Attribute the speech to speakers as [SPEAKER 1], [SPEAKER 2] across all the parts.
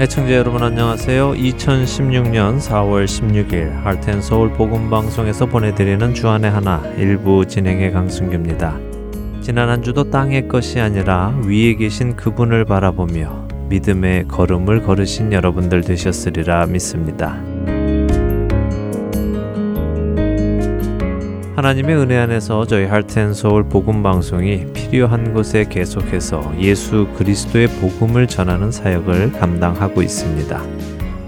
[SPEAKER 1] 애청자 여러분 안녕하세요. 2016년 4월 16일 할텐서울 복음방송에서 보내드리는 주안의 하나 일부 진행의 강승규입니다. 지난 한 주도 땅의 것이 아니라 위에 계신 그분을 바라보며 믿음의 걸음을 걸으신 여러분들 되셨으리라 믿습니다. 하나님의 은혜 안에서 저희 할텐서울 복음 방송이 필요한 곳에 계속해서 예수 그리스도의 복음을 전하는 사역을 감당하고 있습니다.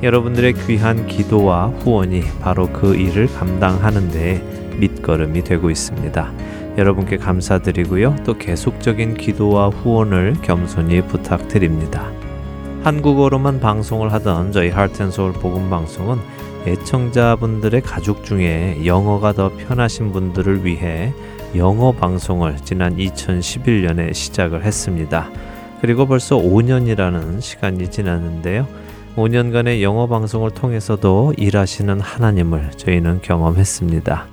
[SPEAKER 1] 여러분들의 귀한 기도와 후원이 바로 그 일을 감당하는 데 밑거름이 되고 있습니다. 여러분께 감사드리고요. 또 계속적인 기도와 후원을 겸손히 부탁드립니다. 한국어로만 방송을 하던 저희 하트앤서울 복음 방송은 애청자분들의 가족 중에 영어가 더 편하신 분들을 위해 영어 방송을 지난 2011년에 시작을 했습니다. 그리고 벌써 5년이라는 시간이 지났는데요. 5년간의 영어 방송을 통해서도 일하시는 하나님을 저희는 경험했습니다.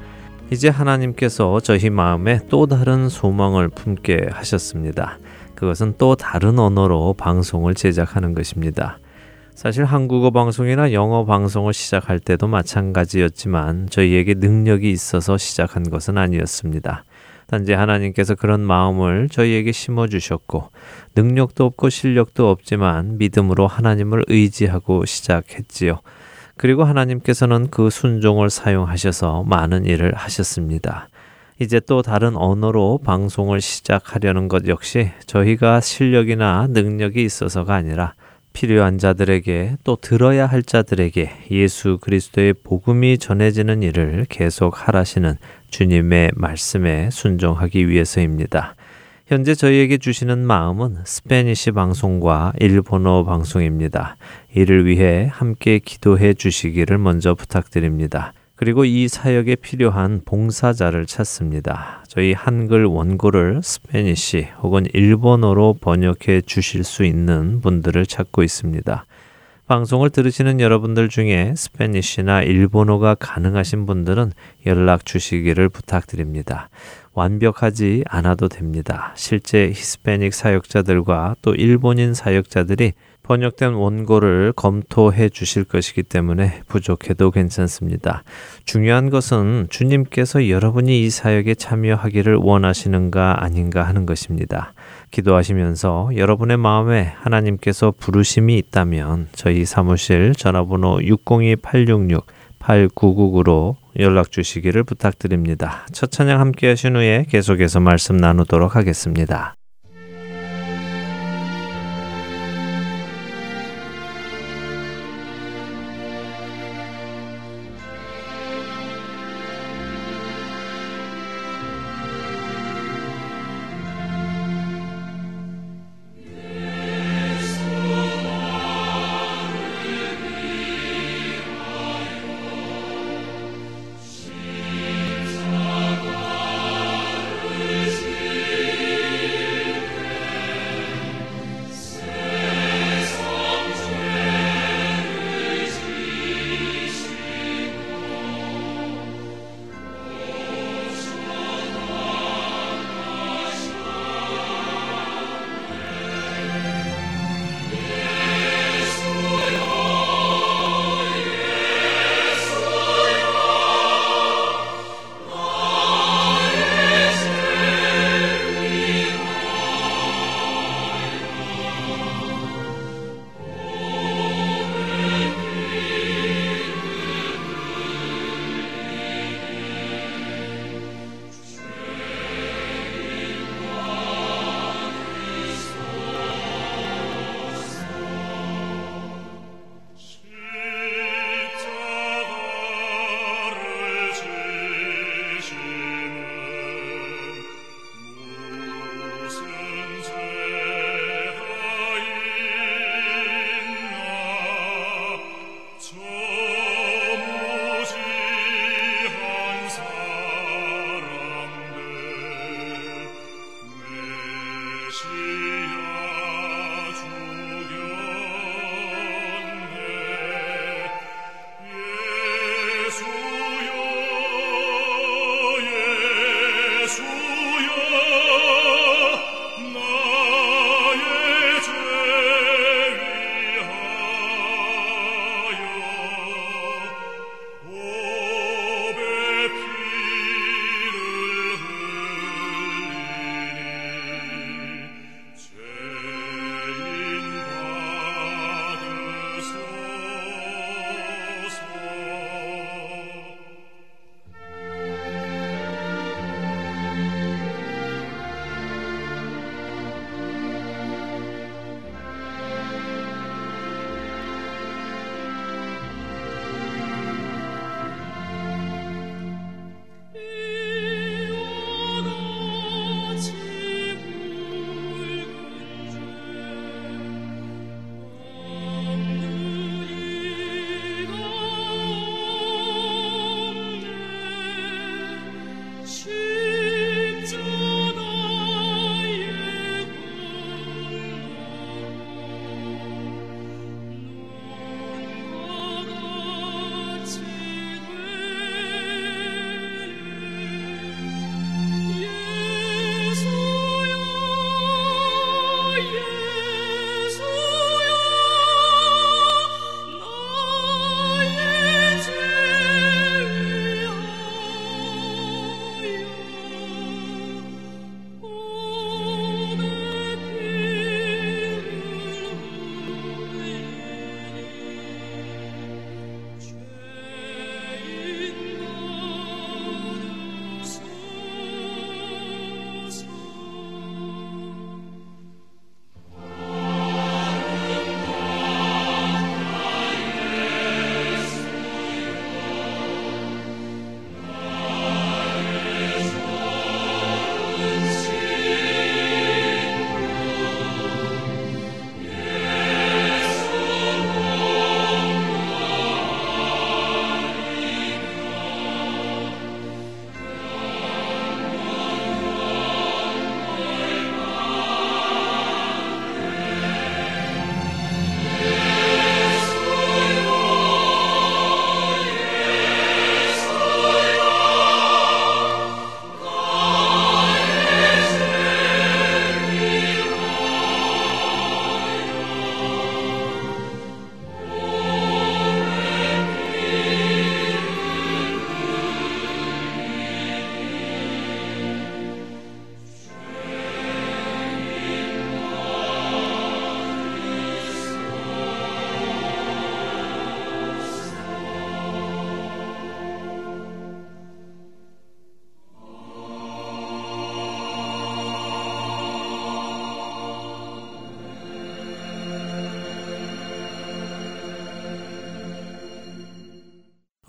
[SPEAKER 1] 이제 하나님께서 저희 마음에 또 다른 소망을 품게 하셨습니다. 그것은 또 다른 언어로 방송을 제작하는 것입니다. 사실 한국어 방송이나 영어 방송을 시작할 때도 마찬가지였지만 저희에게 능력이 있어서 시작한 것은 아니었습니다. 단지 하나님께서 그런 마음을 저희에게 심어 주셨고 능력도 없고 실력도 없지만 믿음으로 하나님을 의지하고 시작했지요. 그리고 하나님께서는 그 순종을 사용하셔서 많은 일을 하셨습니다. 이제 또 다른 언어로 방송을 시작하려는 것 역시 저희가 실력이나 능력이 있어서가 아니라 필요한 자들에게 또 들어야 할 자들에게 예수 그리스도의 복음이 전해지는 일을 계속 하라시는 주님의 말씀에 순종하기 위해서입니다. 현재 저희에게 주시는 마음은 Spanish 방송과 일본어 방송입니다. 이를 위해 함께 기도해 주시기를 먼저 부탁드립니다. 그리고 이 사역에 필요한 봉사자를 찾습니다. 저희 한글 원고를 Spanish 혹은 일본어로 번역해 주실 수 있는 분들을 찾고 있습니다. 방송을 들으시는 여러분들 중에 Spanish나 일본어가 가능하신 분들은 연락 주시기를 부탁드립니다. 완벽하지 않아도 됩니다. 실제 히스패닉 사역자들과 또 일본인 사역자들이 번역된 원고를 검토해 주실 것이기 때문에 부족해도 괜찮습니다. 중요한 것은 주님께서 여러분이 이 사역에 참여하기를 원하시는가 아닌가 하는 것입니다. 기도하시면서 여러분의 마음에 하나님께서 부르심이 있다면 저희 사무실 전화번호 602-866-8999로 연락 주시기를 부탁드립니다. 첫 찬양 함께 하신 후에 계속해서 말씀 나누도록 하겠습니다.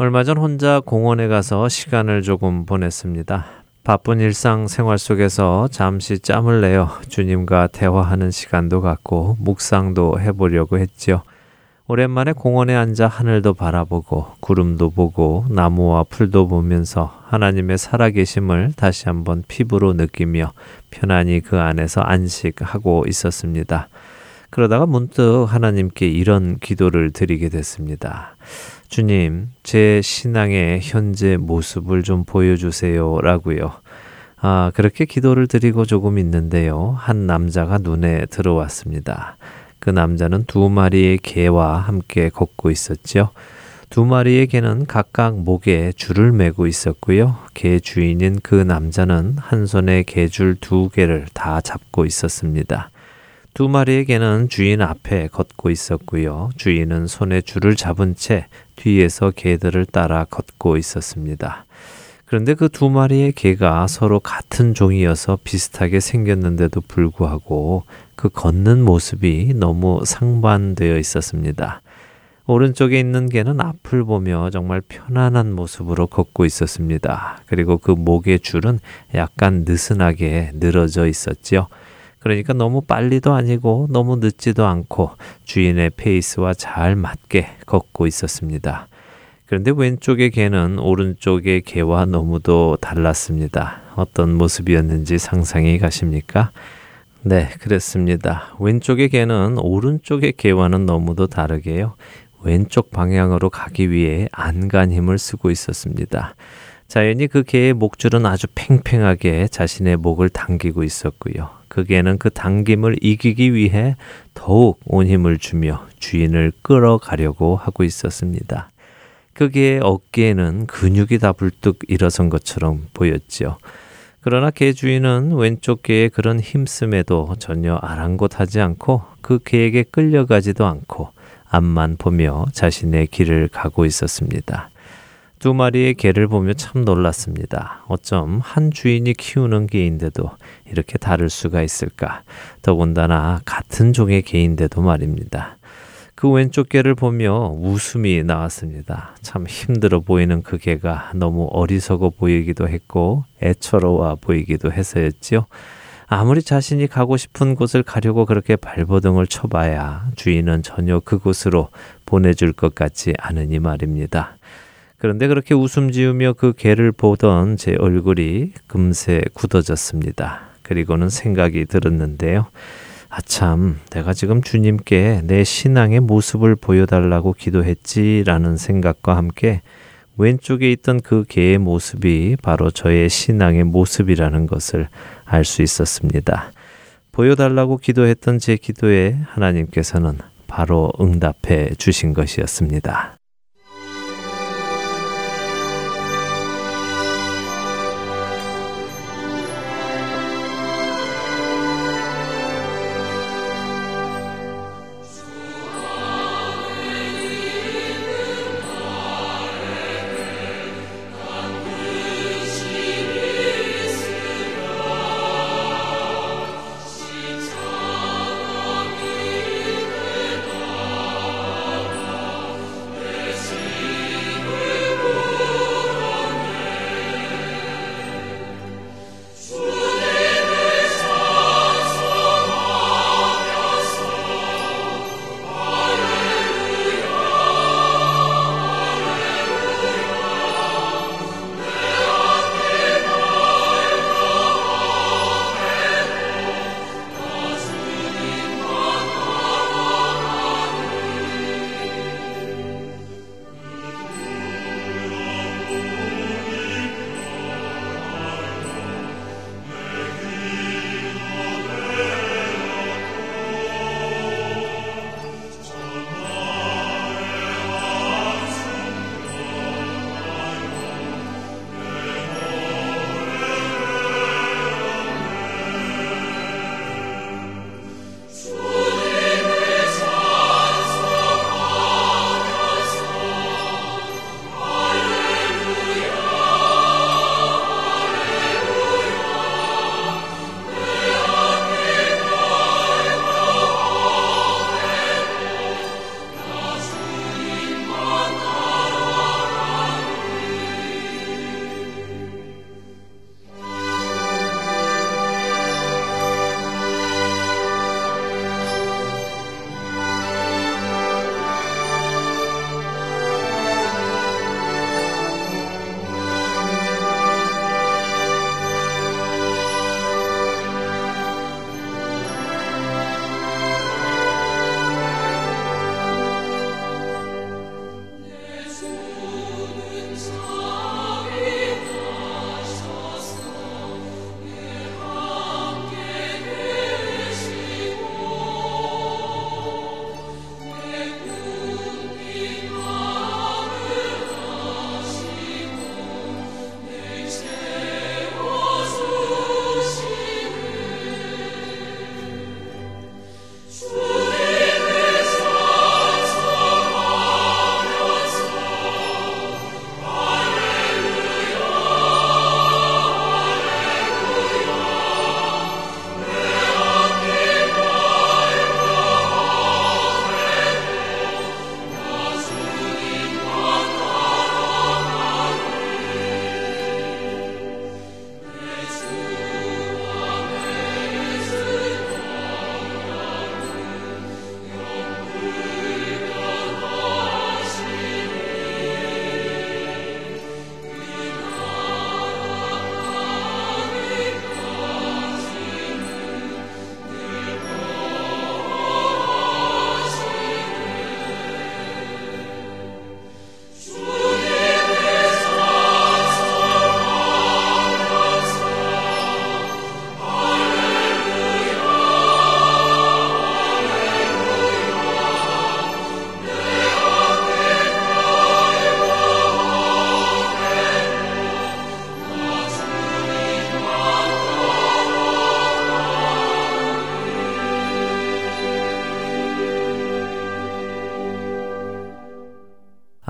[SPEAKER 1] 얼마 전 혼자 공원에 가서 시간을 조금 보냈습니다. 바쁜 일상 생활 속에서 잠시 짬을 내어 주님과 대화하는 시간도 갖고 묵상도 해보려고 했지요. 오랜만에 공원에 앉아 하늘도 바라보고 구름도 보고 나무와 풀도 보면서 하나님의 살아계심을 다시 한번 피부로 느끼며 편안히 그 안에서 안식하고 있었습니다. 그러다가 문득 하나님께 이런 기도를 드리게 됐습니다. 주님, 제 신앙의 현재 모습을 좀 보여주세요. 라고요. 아, 그렇게 기도를 드리고 조금 있는데요. 한 남자가 눈에 들어왔습니다. 그 남자는 두 마리의 개와 함께 걷고 있었죠. 두 마리의 개는 각각 목에 줄을 매고 있었고요. 개 주인인 그 남자는 한 손에 개줄 두 개를 다 잡고 있었습니다. 두 마리의 개는 주인 앞에 걷고 있었고요. 주인은 손에 줄을 잡은 채 뒤에서 개들을 따라 걷고 있었습니다. 그런데 그 두 마리의 개가 서로 같은 종이어서 비슷하게 생겼는데도 불구하고 그 걷는 모습이 너무 상반되어 있었습니다. 오른쪽에 있는 개는 앞을 보며 정말 편안한 모습으로 걷고 있었습니다. 그리고 그 목의 줄은 약간 느슨하게 늘어져 있었지요. 그러니까 너무 빨리도 아니고 너무 늦지도 않고 주인의 페이스와 잘 맞게 걷고 있었습니다. 그런데 왼쪽의 개는 오른쪽의 개와 너무도 달랐습니다. 어떤 모습이었는지 상상이 가십니까? 네, 그렇습니다. 왼쪽의 개는 오른쪽의 개와는 너무도 다르게요. 왼쪽 방향으로 가기 위해 안간 힘을 쓰고 있었습니다. 자연히 그 개의 목줄은 아주 팽팽하게 자신의 목을 당기고 있었고요. 그 개는 그 당김을 이기기 위해 더욱 온 힘을 주며 주인을 끌어가려고 하고 있었습니다. 그 개의 어깨에는 근육이 다 불뚝 일어선 것처럼 보였지요. 그러나 개 주인은 왼쪽 개의 그런 힘씀에도 전혀 아랑곳하지 않고 그 개에게 끌려가지도 않고 앞만 보며 자신의 길을 가고 있었습니다. 두 마리의 개를 보며 참 놀랐습니다. 어쩜 한 주인이 키우는 개인데도 이렇게 다를 수가 있을까? 더군다나 같은 종의 개인데도 말입니다. 그 왼쪽 개를 보며 웃음이 나왔습니다. 참 힘들어 보이는 그 개가 너무 어리석어 보이기도 했고 애처로워 보이기도 해서였지요. 아무리 자신이 가고 싶은 곳을 가려고 그렇게 발버둥을 쳐봐야 주인은 전혀 그곳으로 보내줄 것 같지 않으니 말입니다. 그런데 그렇게 웃음 지으며 그 개를 보던 제 얼굴이 금세 굳어졌습니다. 그리고는 생각이 들었는데요. 아참, 내가 지금 주님께 내 신앙의 모습을 보여달라고 기도했지라는 생각과 함께 왼쪽에 있던 그 개의 모습이 바로 저의 신앙의 모습이라는 것을 알 수 있었습니다. 보여달라고 기도했던 제 기도에 하나님께서는 바로 응답해 주신 것이었습니다.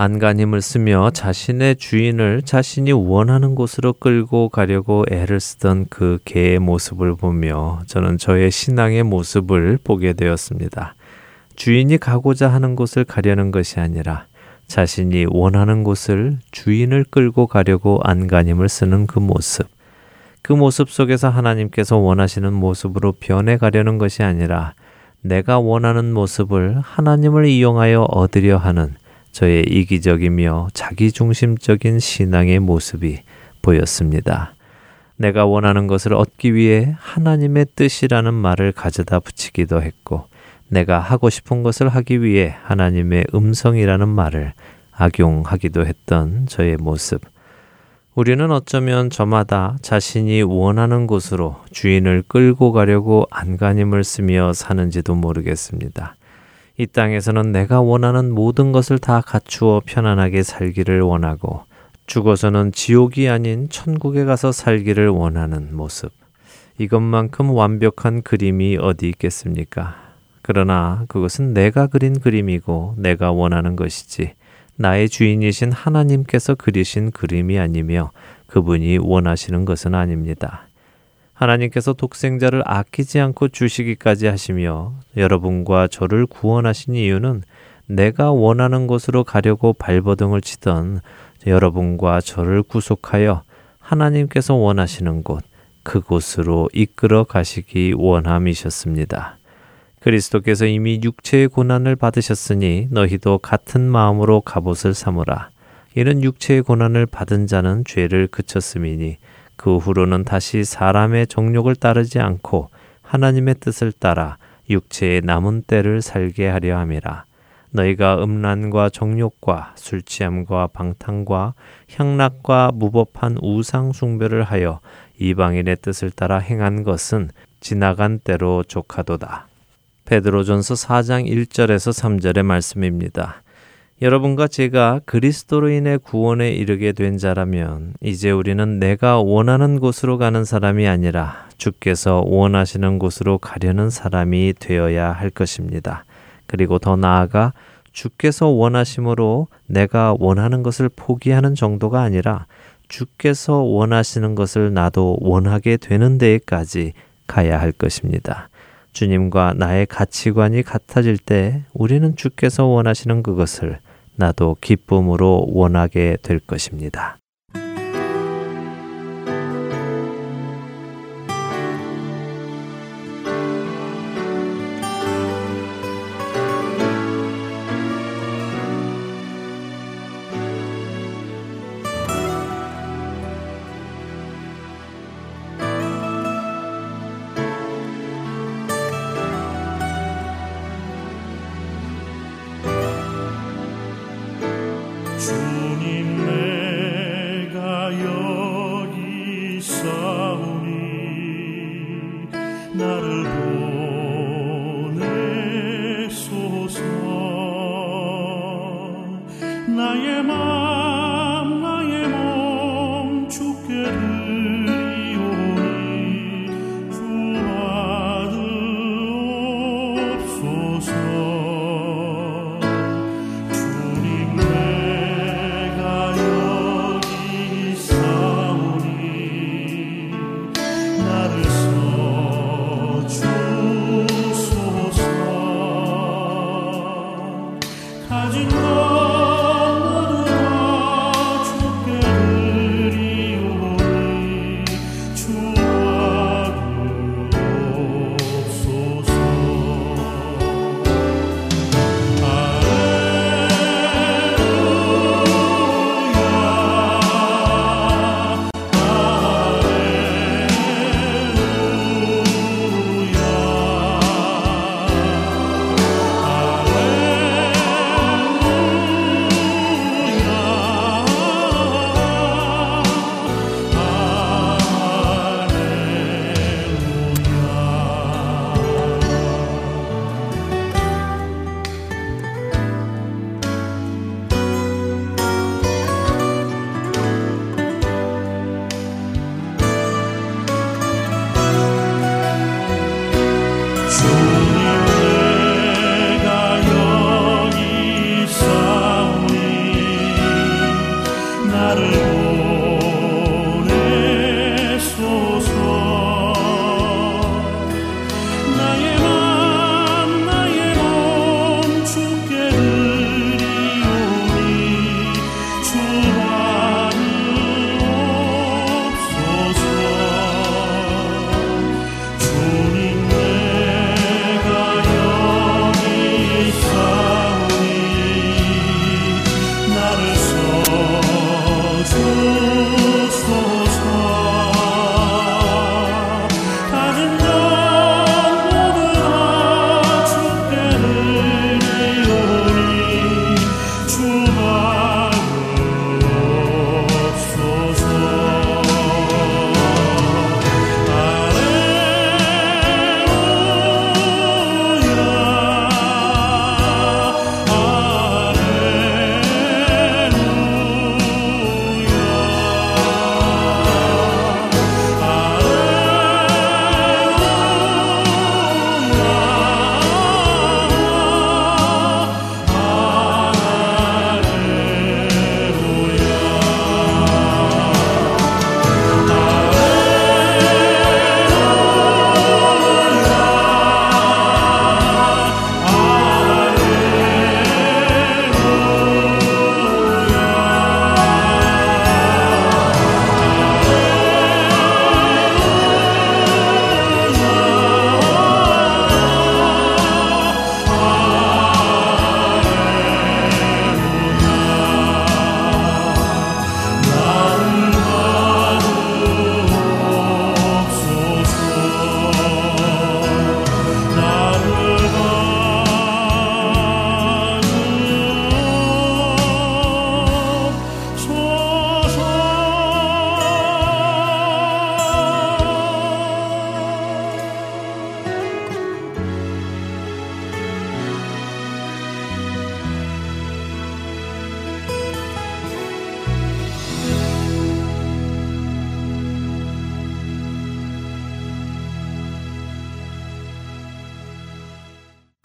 [SPEAKER 1] 안간힘을 쓰며 자신의 주인을 자신이 원하는 곳으로 끌고 가려고 애를 쓰던 그 개의 모습을 보며 저는 저의 신앙의 모습을 보게 되었습니다. 주인이 가고자 하는 곳을 가려는 것이 아니라 자신이 원하는 곳을 주인을 끌고 가려고 안간힘을 쓰는 그 모습. 그 모습 속에서 하나님께서 원하시는 모습으로 변해 가려는 것이 아니라 내가 원하는 모습을 하나님을 이용하여 얻으려 하는 저의 이기적이며 자기중심적인 신앙의 모습이 보였습니다. 내가 원하는 것을 얻기 위해 하나님의 뜻이라는 말을 가져다 붙이기도 했고, 내가 하고 싶은 것을 하기 위해 하나님의 음성이라는 말을 악용하기도 했던 저의 모습. 우리는 어쩌면 저마다 자신이 원하는 곳으로 주인을 끌고 가려고 안간힘을 쓰며 사는지도 모르겠습니다. 이 땅에서는 내가 원하는 모든 것을 다 갖추어 편안하게 살기를 원하고 죽어서는 지옥이 아닌 천국에 가서 살기를 원하는 모습. 이것만큼 완벽한 그림이 어디 있겠습니까? 그러나 그것은 내가 그린 그림이고 내가 원하는 것이지 나의 주인이신 하나님께서 그리신 그림이 아니며 그분이 원하시는 것은 아닙니다. 하나님께서 독생자를 아끼지 않고 주시기까지 하시며 여러분과 저를 구원하신 이유는 내가 원하는 곳으로 가려고 발버둥을 치던 여러분과 저를 구속하여 하나님께서 원하시는 곳, 그곳으로 이끌어 가시기 원함이셨습니다. 그리스도께서 이미 육체의 고난을 받으셨으니 너희도 같은 마음으로 갑옷을 삼으라. 이는 육체의 고난을 받은 자는 죄를 그쳤음이니 그 후로는 다시 사람의 정욕을 따르지 않고 하나님의 뜻을 따라 육체의 남은 때를 살게 하려 함이라. 너희가 음란과 정욕과 술 취함과 방탕과 향락과 무법한 우상 숭배를 하여 이방인의 뜻을 따라 행한 것은 지나간 때로 족하도다. 베드로전서 4장 1절에서 3절의 말씀입니다. 여러분과 제가 그리스도로 인해 구원에 이르게 된 자라면 이제 우리는 내가 원하는 곳으로 가는 사람이 아니라 주께서 원하시는 곳으로 가려는 사람이 되어야 할 것입니다. 그리고 더 나아가 주께서 원하심으로 내가 원하는 것을 포기하는 정도가 아니라 주께서 원하시는 것을 나도 원하게 되는 데에까지 가야 할 것입니다. 주님과 나의 가치관이 같아질 때 우리는 주께서 원하시는 그것을 나도 기쁨으로 원하게 될 것입니다.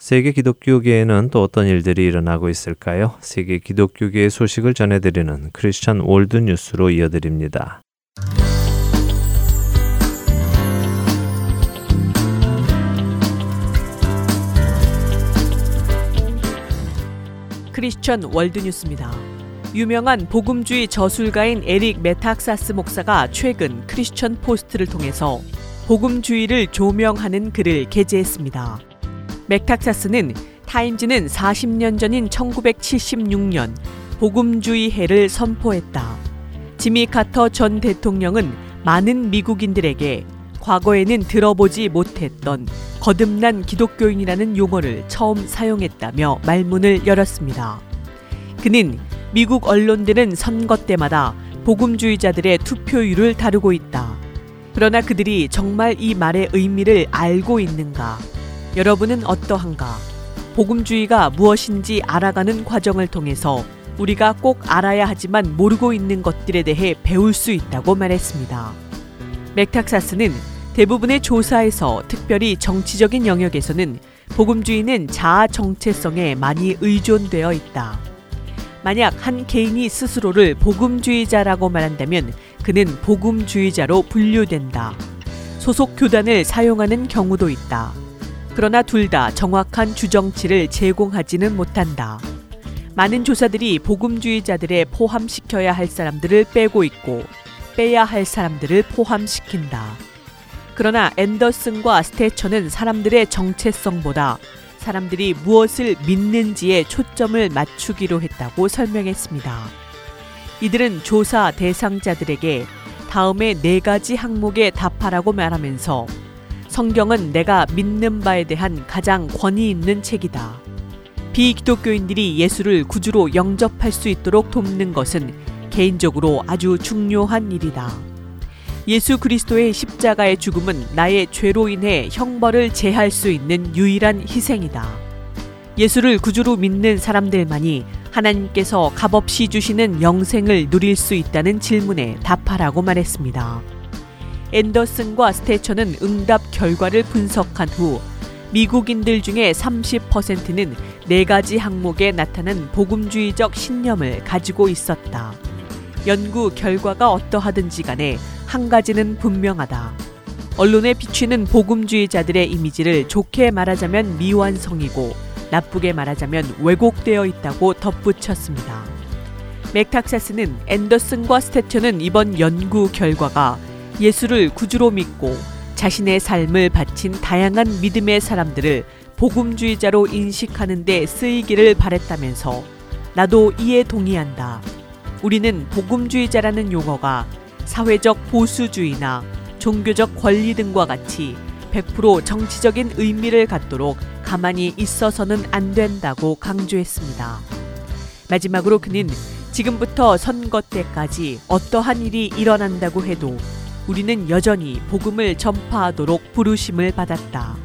[SPEAKER 1] 세계 기독교계에는 또 어떤 일들이 일어나고 있을까요? 세계 기독교계의 소식을 전해드리는 Christian World News로 이어드립니다.
[SPEAKER 2] Christian World News입니다. 유명한 복음주의 저술가인 에릭 메탁사스 목사가 최근 Christian Post를 통해서 복음주의를 조명하는 글을 게재했습니다. 맥탁사스는 타임즈는 40년 전인 1976년 복음주의 해를 선포했다. 지미 카터 전 대통령은 많은 미국인들에게 과거에는 들어보지 못했던 거듭난 기독교인이라는 용어를 처음 사용했다며 말문을 열었습니다. 그는 미국 언론들은 선거 때마다 복음주의자들의 투표율을 다루고 있다. 그러나 그들이 정말 이 말의 의미를 알고 있는가? 여러분은 어떠한가? 복음주의가 무엇인지 알아가는 과정을 통해서 우리가 꼭 알아야 하지만 모르고 있는 것들에 대해 배울 수 있다고 말했습니다. 맥탁사스는 대부분의 조사에서 특별히 정치적인 영역에서는 복음주의는 자아 정체성에 많이 의존되어 있다. 만약 한 개인이 스스로를 복음주의자라고 말한다면 그는 복음주의자로 분류된다. 소속 교단을 사용하는 경우도 있다. 그러나 둘 다 정확한 주정치를 제공하지는 못한다. 많은 조사들이 복음주의자들에 포함시켜야 할 사람들을 빼고 있고 빼야 할 사람들을 포함시킨다. 그러나 앤더슨과 스테처는 사람들의 정체성보다 사람들이 무엇을 믿는지에 초점을 맞추기로 했다고 설명했습니다. 이들은 조사 대상자들에게 다음에 네 가지 항목에 답하라고 말하면서 성경은 내가 믿는 바에 대한 가장 권위 있는 책이다. 비기독교인들이 예수를 구주로 영접할 수 있도록 돕는 것은 개인적으로 아주 중요한 일이다. 예수 그리스도의 십자가의 죽음은 나의 죄로 인해 형벌을 제할 수 있는 유일한 희생이다. 예수를 구주로 믿는 사람들만이 하나님께서 값없이 주시는 영생을 누릴 수 있다는 질문에 답하라고 말했습니다. 앤더슨과 스테처는 응답 결과를 분석한 후 미국인들 중에 30%는 네 가지 항목에 나타난 복음주의적 신념을 가지고 있었다. 연구 결과가 어떠하든지 간에 한 가지는 분명하다. 언론에 비추는 복음주의자들의 이미지를 좋게 말하자면 미완성이고 나쁘게 말하자면 왜곡되어 있다고 덧붙였습니다. 맥탁사스는 앤더슨과 스태처는 이번 연구 결과가 예수를 구주로 믿고 자신의 삶을 바친 다양한 믿음의 사람들을 복음주의자로 인식하는 데 쓰이기를 바랬다면서 나도 이에 동의한다. 우리는 복음주의자라는 용어가 사회적 보수주의나 종교적 권리 등과 같이 100% 정치적인 의미를 갖도록 가만히 있어서는 안 된다고 강조했습니다. 마지막으로 그는 지금부터 선거 때까지 어떠한 일이 일어난다고 해도 우리는 여전히 복음을 전파하도록 부르심을 받았다.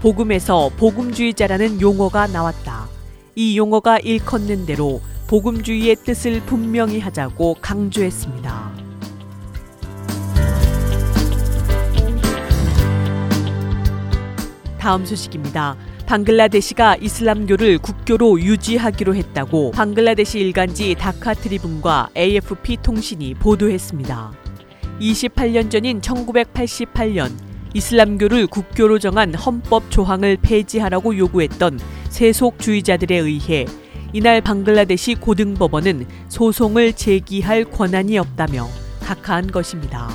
[SPEAKER 2] 복음에서 복음주의자라는 용어가 나왔다. 이 용어가 일컫는 대로 복음주의의 뜻을 분명히 하자고 강조했습니다. 다음 소식입니다. 방글라데시가 이슬람교를 국교로 유지하기로 했다고 방글라데시 일간지 다카 트리븐과 AFP 통신이 보도했습니다. 28년 전인 1988년 이슬람교를 국교로 정한 헌법 조항을 폐지하라고 요구했던 세속주의자들에 의해 이날 방글라데시 고등법원은 소송을 제기할 권한이 없다며 각하한 것입니다.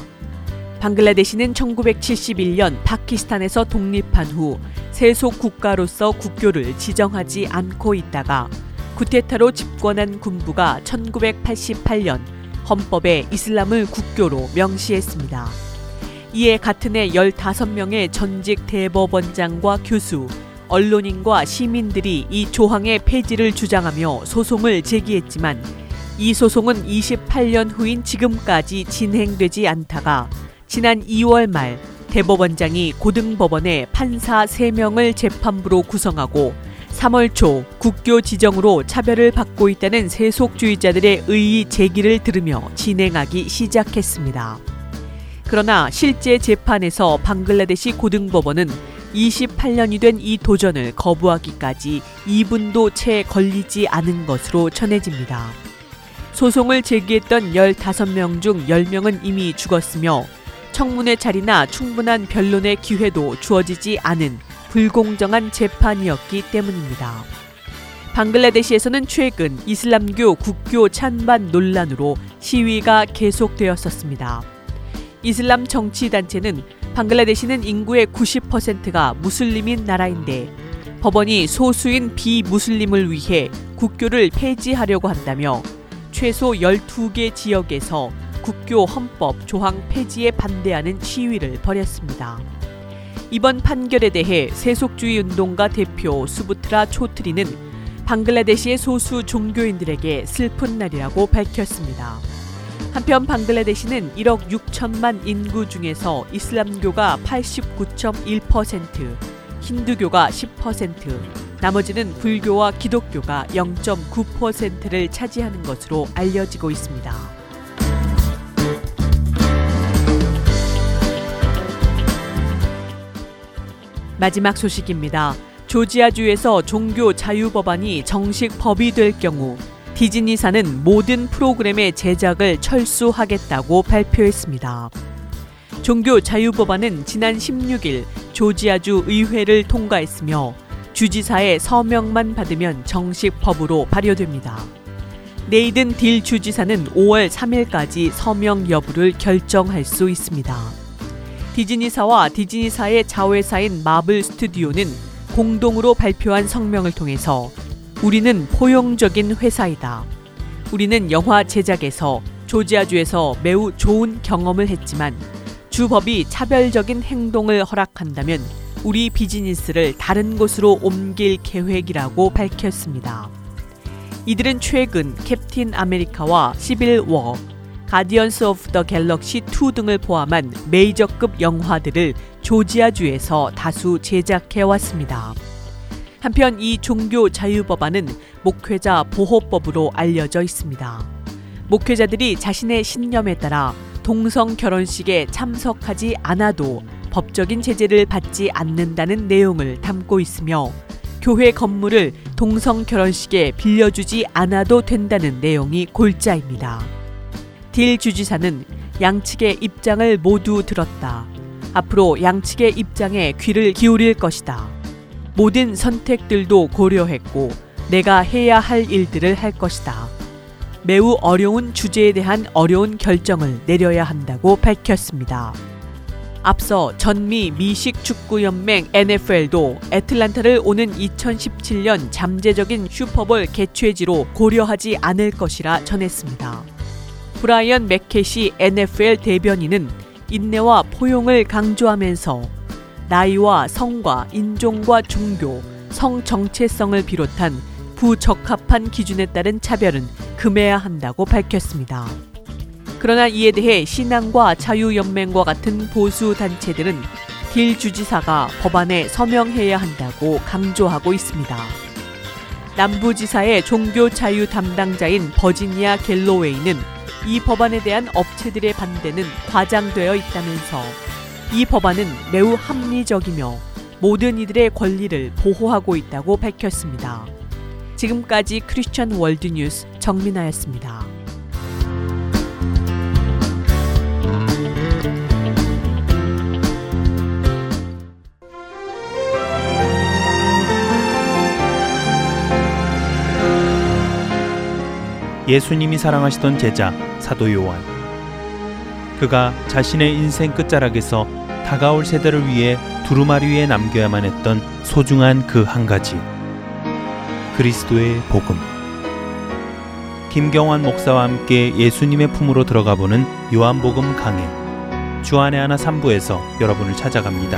[SPEAKER 2] 방글라데시는 1971년 파키스탄에서 독립한 후 세속 국가로서 국교를 지정하지 않고 있다가 쿠데타로 집권한 군부가 1988년 헌법에 이슬람을 국교로 명시했습니다. 이에 같은 해 15명의 전직 대법원장과 교수, 언론인과 시민들이 이 조항의 폐지를 주장하며 소송을 제기했지만 이 소송은 28년 후인 지금까지 진행되지 않다가 지난 2월 말 대법원장이 고등법원에 판사 3명을 재판부로 구성하고 3월 초 국교 지정으로 차별을 받고 있다는 세속주의자들의 의의 제기를 들으며 진행하기 시작했습니다. 그러나 실제 재판에서 방글라데시 고등법원은 28년이 된 이 도전을 거부하기까지 2분도 채 걸리지 않은 것으로 전해집니다. 소송을 제기했던 15명 중 10명은 이미 죽었으며 청문회 자리나 충분한 변론의 기회도 주어지지 않은 불공정한 재판이었기 때문입니다. 방글라데시에서는 최근 이슬람교 국교 찬반 논란으로 시위가 계속되었었습니다. 이슬람 정치단체는 방글라데시는 인구의 90%가 무슬림인 나라인데 법원이 소수인 비무슬림을 위해 국교를 폐지하려고 한다며 최소 12개 지역에서 국교 헌법 조항 폐지에 반대하는 시위를 벌였습니다. 이번 판결에 대해 세속주의 운동가 대표 수부트라 초트리는 방글라데시의 소수 종교인들에게 슬픈 날이라고 밝혔습니다. 한편 방글라데시는 1억 6천만 인구 중에서 이슬람교가 89.1%, 힌두교가 10%, 나머지는 불교와 기독교가 0.9%를 차지하는 것으로 알려지고 있습니다. 마지막 소식입니다. 조지아주에서 종교 자유 법안이 정식 법이 될 경우 디즈니사는 모든 프로그램의 제작을 철수하겠다고 발표했습니다. 종교 자유 법안은 지난 16일 조지아주 의회를 통과했으며 주지사의 서명만 받으면 정식 법으로 발효됩니다. 네이든 딜 주지사는 5월 3일까지 서명 여부를 결정할 수 있습니다. 디즈니사와 디즈니사의 자회사인 마블 스튜디오는 공동으로 발표한 성명을 통해서 우리는 포용적인 회사이다. 우리는 영화 제작에서 조지아주에서 매우 좋은 경험을 했지만 주법이 차별적인 행동을 허락한다면 우리 비즈니스를 다른 곳으로 옮길 계획이라고 밝혔습니다. 이들은 최근 Captain America와 Civil War, Guardians of the Galaxy 2 등을 포함한 메이저급 영화들을 조지아주에서 다수 제작해 왔습니다. 한편 이 종교 자유 법안은 목회자 보호법으로 알려져 있습니다. 목회자들이 자신의 신념에 따라 동성 결혼식에 참석하지 않아도 법적인 제재를 받지 않는다는 내용을 담고 있으며 교회 건물을 동성 결혼식에 빌려주지 않아도 된다는 내용이 골자입니다. 딜 주지사는 양측의 입장을 모두 들었다. 앞으로 양측의 입장에 귀를 기울일 것이다. 모든 선택들도 고려했고 내가 해야 할 일들을 할 것이다. 매우 어려운 주제에 대한 어려운 결정을 내려야 한다고 밝혔습니다. 앞서 전미 미식 축구 연맹 NFL도 애틀란타를 오는 2017년 잠재적인 슈퍼볼 개최지로 고려하지 않을 것이라 전했습니다. 브라이언 맥켓이 NFL 대변인은 인내와 포용을 강조하면서 나이와 성과 인종과 종교, 성 정체성을 비롯한 부적합한 기준에 따른 차별은 금해야 한다고 밝혔습니다. 그러나 이에 대해 신앙과 자유연맹과 같은 보수 단체들은 딜 주지사가 법안에 서명해야 한다고 강조하고 있습니다. 남부지사의 종교 자유 담당자인 버지니아 갤로웨이는 이 법안에 대한 업체들의 반대는 과장되어 있다면서 이 법안은 매우 합리적이며 모든 이들의 권리를 보호하고 있다고 밝혔습니다. 지금까지 크리스천 월드뉴스 정민아였습니다.
[SPEAKER 3] 예수님이 사랑하시던 제자 사도 요한. 그가 자신의 인생 끝자락에서 다가올 세대를 위해 두루마리 위에 남겨야만 했던 소중한 그 한 가지. 그리스도의 복음. 김경환 목사와 함께 예수님의 품으로 들어가 보는 요한복음 강해. 주안의 하나 3부에서 여러분을 찾아갑니다.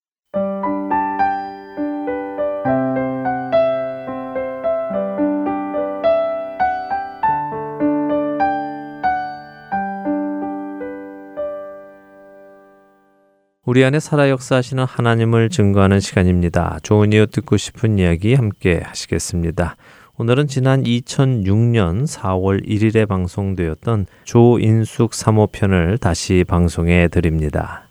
[SPEAKER 4] 우리 안에 살아 역사하시는 하나님을 증거하는 시간입니다. 좋은 이유 듣고 싶은 이야기 함께 하시겠습니다. 오늘은 지난 2006년 4월 1일에 방송되었던 조인숙 3호편을 다시 방송해 드립니다.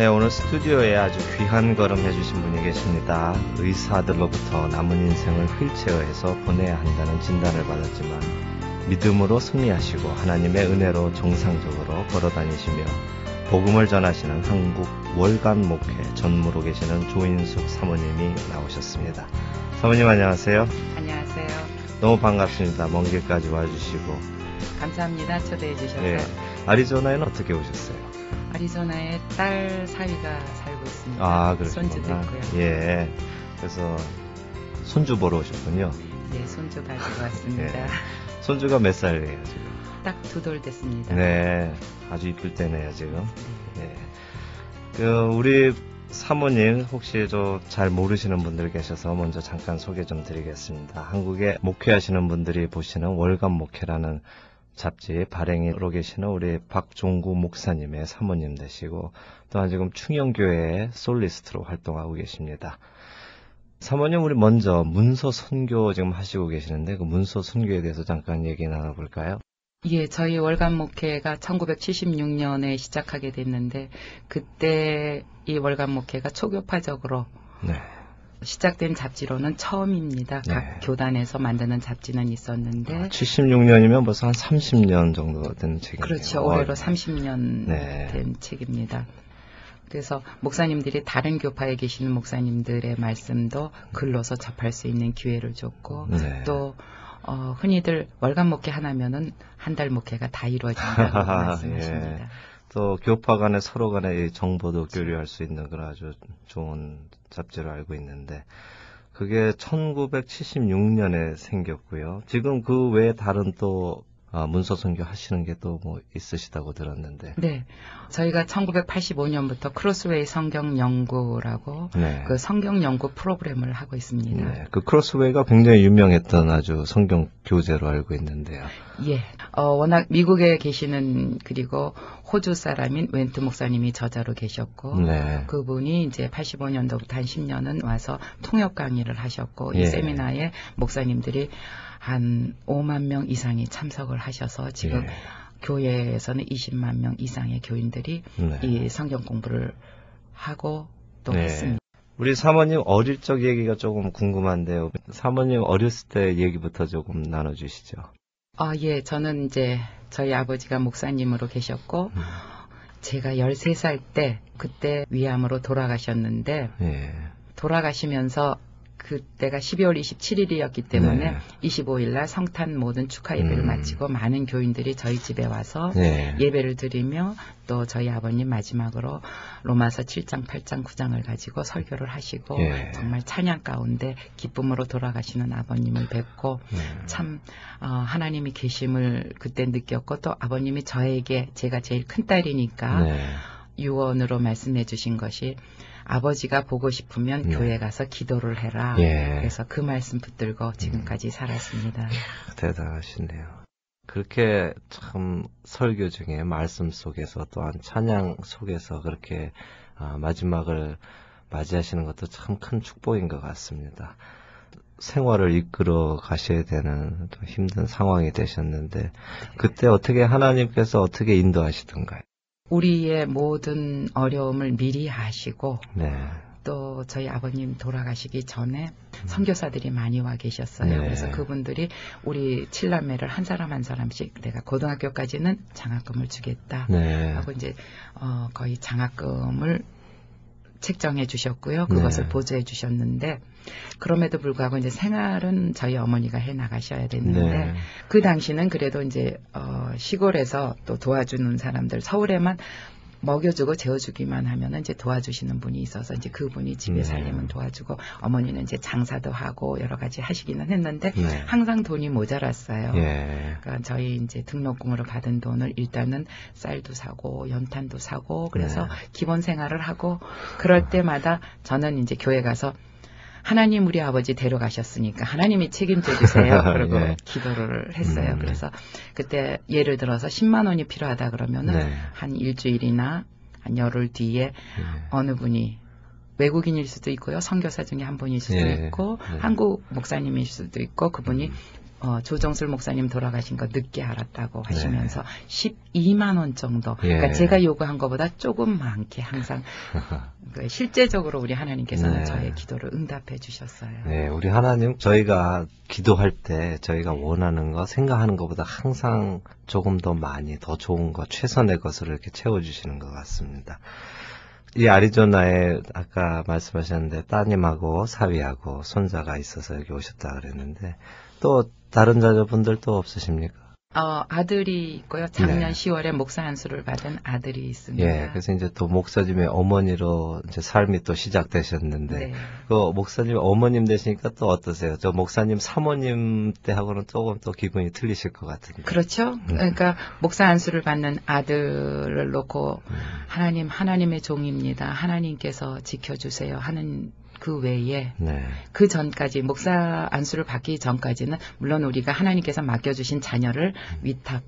[SPEAKER 1] 네, 오늘 스튜디오에 아주 귀한 걸음 해주신 분이 계십니다. 의사들로부터 남은 인생을 휠체어에서 보내야 한다는 진단을 받았지만 믿음으로 승리하시고 하나님의 은혜로 정상적으로 걸어다니시며 복음을 전하시는 한국 월간 목회 전무로 계시는 조인숙 사모님이 나오셨습니다. 사모님 안녕하세요.
[SPEAKER 5] 안녕하세요.
[SPEAKER 1] 너무 반갑습니다. 먼 길까지 와주시고.
[SPEAKER 5] 감사합니다. 초대해 주셔서.
[SPEAKER 1] 네, 아리조나에는 어떻게 오셨어요?
[SPEAKER 5] 아리조나에 딸 사위가 살고 있습니다.
[SPEAKER 1] 아,
[SPEAKER 5] 손주도. 있고요.
[SPEAKER 1] 예. 그래서 손주 보러 오셨군요.
[SPEAKER 5] 네, 손주 가지고 왔습니다.
[SPEAKER 1] 네. 손주가 몇 살이에요, 지금?
[SPEAKER 5] 딱 두 돌 됐습니다.
[SPEAKER 1] 네. 아주 이쁠 때네요, 지금. 네. 그, 우리 사모님 혹시 저 잘 모르시는 분들 계셔서 먼저 잠깐 소개 좀 드리겠습니다. 한국에 목회하시는 분들이 보시는 월간 목회라는 잡지 발행으로 계시는 우리 박종구 목사님의 사모님 되시고 또한 지금 충영교회의 솔리스트로 활동하고 계십니다. 사모님 우리 먼저 문서 선교 지금 하시고 계시는데 그 문서 선교에 대해서 잠깐 얘기 나눠볼까요?
[SPEAKER 5] 예, 저희 월간 목회가 1976년에 시작하게 됐는데 그때 이 월간 목회가 초교파적으로
[SPEAKER 1] 네.
[SPEAKER 5] 시작된 잡지로는 처음입니다.
[SPEAKER 1] 네.
[SPEAKER 5] 각 교단에서 만드는 잡지는 있었는데
[SPEAKER 1] 76년이면 벌써 한 30년 정도 된 책이네요.
[SPEAKER 5] 그렇죠. 올해로
[SPEAKER 1] 어,
[SPEAKER 5] 30년
[SPEAKER 1] 네.
[SPEAKER 5] 된 책입니다. 그래서 목사님들이 다른 교파에 계시는 목사님들의 말씀도 글로서 접할 수 있는 기회를 줬고
[SPEAKER 1] 네.
[SPEAKER 5] 또 어, 흔히들 월간 목회 하나면은 한 달 목회가 다 이루어진다고 말씀하십니다.
[SPEAKER 1] 예. 또 교파 간에 서로 간에 이 정보도 교류할 수 있는 그런 아주 좋은 잡지로 알고 있는데 그게 1976년에 생겼고요. 지금 그 외에 다른 또 아, 문서 선교 하시는 게 또 뭐 있으시다고 들었는데.
[SPEAKER 5] 네. 저희가 1985년부터 크로스웨이 성경 연구라고
[SPEAKER 1] 네.
[SPEAKER 5] 그 성경 연구 프로그램을 하고 있습니다.
[SPEAKER 1] 네. 그 크로스웨이가 굉장히 유명했던 아주 성경 교재로 알고 있는데요.
[SPEAKER 5] 예. 어, 워낙 미국에 계시는 그리고 호주 사람인 웬트 목사님이 저자로 계셨고
[SPEAKER 1] 네.
[SPEAKER 5] 그분이 이제 85년도부터 한 10년은 와서 통역 강의를 하셨고 이
[SPEAKER 1] 예.
[SPEAKER 5] 세미나에 목사님들이 한 5만 명 이상이 참석을 하셔서 지금
[SPEAKER 1] 예.
[SPEAKER 5] 교회에서는 20만 명 이상의 교인들이
[SPEAKER 1] 네.
[SPEAKER 5] 이 성경 공부를 하고 또
[SPEAKER 1] 네.
[SPEAKER 5] 했습니다.
[SPEAKER 1] 우리 사모님 어릴 적 얘기가 조금 궁금한데요. 사모님 어렸을 때 얘기부터 조금 나눠주시죠.
[SPEAKER 5] 아, 예. 저는 이제 저희 아버지가 목사님으로 계셨고
[SPEAKER 1] 음.
[SPEAKER 5] 제가 13살 때 그때 위암으로 돌아가셨는데
[SPEAKER 1] 예.
[SPEAKER 5] 돌아가시면서 그때가 12월 27일이었기 때문에
[SPEAKER 1] 네.
[SPEAKER 5] 25일 날 성탄 모든 축하 예배를
[SPEAKER 1] 음.
[SPEAKER 5] 마치고 많은 교인들이 저희 집에 와서
[SPEAKER 1] 네.
[SPEAKER 5] 예배를 드리며 또 저희 아버님 마지막으로 로마서 7장, 8장, 9장을 가지고 설교를 하시고
[SPEAKER 1] 예.
[SPEAKER 5] 정말 찬양 가운데 기쁨으로 돌아가시는 아버님을 뵙고
[SPEAKER 1] 네.
[SPEAKER 5] 참 어, 하나님이 계심을 그때 느꼈고 또 아버님이 저에게 제가 제일 큰 딸이니까
[SPEAKER 1] 네.
[SPEAKER 5] 유언으로 말씀해 주신 것이 아버지가 보고 싶으면
[SPEAKER 1] 네.
[SPEAKER 5] 교회 가서 기도를 해라.
[SPEAKER 1] 예.
[SPEAKER 5] 그래서 그 말씀 붙들고 지금까지 살았습니다.
[SPEAKER 1] 대단하시네요. 그렇게 참 설교 중에 말씀 속에서 또한 찬양 속에서 그렇게 아, 마지막을 맞이하시는 것도 참 큰 축복인 것 같습니다. 생활을 이끌어 가셔야 되는 또 힘든 상황이 되셨는데 그때 어떻게 하나님께서 어떻게 인도하시던가요?
[SPEAKER 5] 우리의 모든 어려움을 미리 아시고
[SPEAKER 1] 네.
[SPEAKER 5] 또 저희 아버님 돌아가시기 전에 선교사들이 많이 와 계셨어요.
[SPEAKER 1] 네.
[SPEAKER 5] 그래서 그분들이 우리 칠남매를 한 사람 한 사람씩 내가 고등학교까지는 장학금을 주겠다.
[SPEAKER 1] 네.
[SPEAKER 5] 하고 이제 어, 거의 장학금을 책정해 주셨고요. 그것을
[SPEAKER 1] 네.
[SPEAKER 5] 보조해 주셨는데 그럼에도 불구하고 이제 생활은 저희 어머니가 해 나가셔야 됐는데
[SPEAKER 1] 네.
[SPEAKER 5] 그 당시는 그래도 이제 어 시골에서 또 도와주는 사람들 서울에만 먹여주고 재워주기만 하면은 이제 도와주시는 분이 있어서 이제 그분이 집에
[SPEAKER 1] 네.
[SPEAKER 5] 살림은 도와주고 어머니는 이제 장사도 하고 여러 가지 하시기는 했는데
[SPEAKER 1] 네.
[SPEAKER 5] 항상 돈이 모자랐어요.
[SPEAKER 1] 예.
[SPEAKER 5] 그러니까 저희 이제 등록금으로 받은 돈을 일단은 쌀도 사고 연탄도 사고 그래서
[SPEAKER 1] 네.
[SPEAKER 5] 기본 생활을 하고 그럴 때마다 저는 이제 교회 가서 하나님 우리 아버지 데려가셨으니까 하나님이 책임져 주세요. 그리고
[SPEAKER 1] 예.
[SPEAKER 5] 기도를 했어요.
[SPEAKER 1] 음.
[SPEAKER 5] 그래서 그때 예를 들어서 10만 원이 필요하다 그러면은
[SPEAKER 1] 네.
[SPEAKER 5] 한 일주일이나 한 열흘 뒤에
[SPEAKER 1] 예.
[SPEAKER 5] 어느 분이 외국인일 수도 있고요. 선교사 중에 한 분일 수도
[SPEAKER 1] 예.
[SPEAKER 5] 있고
[SPEAKER 1] 네.
[SPEAKER 5] 한국 목사님일 수도 있고 그분이
[SPEAKER 1] 음.
[SPEAKER 5] 어, 조정술 목사님 돌아가신 거 늦게 알았다고
[SPEAKER 1] 네.
[SPEAKER 5] 하시면서 12만 원 정도.
[SPEAKER 1] 예.
[SPEAKER 5] 그러니까 제가 요구한 것보다 조금 많게 항상 그 실제적으로 우리 하나님께서는
[SPEAKER 1] 네.
[SPEAKER 5] 저의 기도를 응답해 주셨어요.
[SPEAKER 1] 네, 우리 하나님 저희가 기도할 때 저희가 원하는 거 생각하는 것보다 항상 조금 더 많이 더 좋은 거 최선의 것을 이렇게 채워 주시는 것 같습니다. 이 아리조나에 아까 말씀하셨는데 따님하고 사위하고 손자가 있어서 여기 오셨다 그랬는데 또 다른 자녀분들 또 없으십니까?
[SPEAKER 5] 어, 아들이 있고요. 작년
[SPEAKER 1] 네.
[SPEAKER 5] 10월에 목사 안수를 받은 아들이 있습니다.
[SPEAKER 1] 예, 그래서 이제 또 목사님의 어머니로 이제 삶이 또 시작되셨는데
[SPEAKER 5] 네.
[SPEAKER 1] 그 목사님 어머님 되시니까 또 어떠세요? 저 목사님 사모님 때하고는 조금 또 기분이 틀리실 것 같은데.
[SPEAKER 5] 그렇죠.
[SPEAKER 1] 네.
[SPEAKER 5] 그러니까 목사 안수를 받는 아들을 놓고
[SPEAKER 1] 음.
[SPEAKER 5] 하나님 하나님의 종입니다. 하나님께서 지켜주세요 하는 그 외에
[SPEAKER 1] 네.
[SPEAKER 5] 그 전까지 목사 안수를 받기 전까지는 물론 우리가 하나님께서 맡겨주신 자녀를 위탁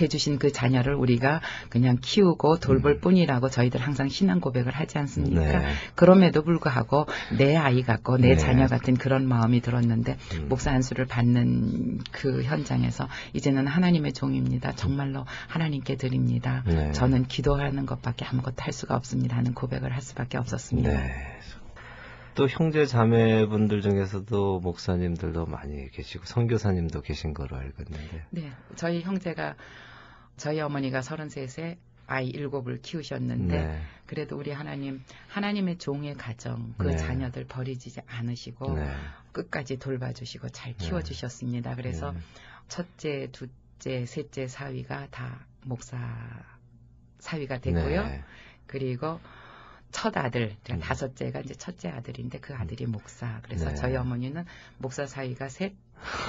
[SPEAKER 5] 해 주신 그 자녀를 우리가 그냥 키우고 돌볼
[SPEAKER 1] 음.
[SPEAKER 5] 뿐이라고 저희들 항상 신앙 고백을 하지 않습니까?
[SPEAKER 1] 네.
[SPEAKER 5] 그럼에도 불구하고 내 아이 같고 내
[SPEAKER 1] 네.
[SPEAKER 5] 자녀 같은 그런 마음이 들었는데
[SPEAKER 1] 음.
[SPEAKER 5] 목사 안수를 받는 그 현장에서 이제는 하나님의 종입니다. 정말로 하나님께 드립니다.
[SPEAKER 1] 네.
[SPEAKER 5] 저는 기도하는 것밖에 아무것도 할 수가 없습니다 하는 고백을 할 수밖에 없었습니다.
[SPEAKER 1] 네. 또 형제 자매분들 중에서도 목사님들도 많이 계시고 선교사님도 계신 거로 알고 있는데.
[SPEAKER 5] 네, 저희 형제가 저희 어머니가 33세 아이 일곱을 키우셨는데
[SPEAKER 1] 네.
[SPEAKER 5] 그래도 우리 하나님 하나님의 종의 가정 그
[SPEAKER 1] 네.
[SPEAKER 5] 자녀들 버리지 않으시고
[SPEAKER 1] 네.
[SPEAKER 5] 끝까지 돌봐주시고 잘
[SPEAKER 1] 네.
[SPEAKER 5] 키워주셨습니다. 그래서
[SPEAKER 1] 네.
[SPEAKER 5] 첫째, 둘째, 셋째 사위가 다 목사 사위가 됐고요.
[SPEAKER 1] 네.
[SPEAKER 5] 그리고 첫 아들, 그러니까
[SPEAKER 1] 음.
[SPEAKER 5] 다섯째가 이제 첫째 아들인데 그 아들이 목사. 그래서
[SPEAKER 1] 네.
[SPEAKER 5] 저희 어머니는 목사 사위가 셋,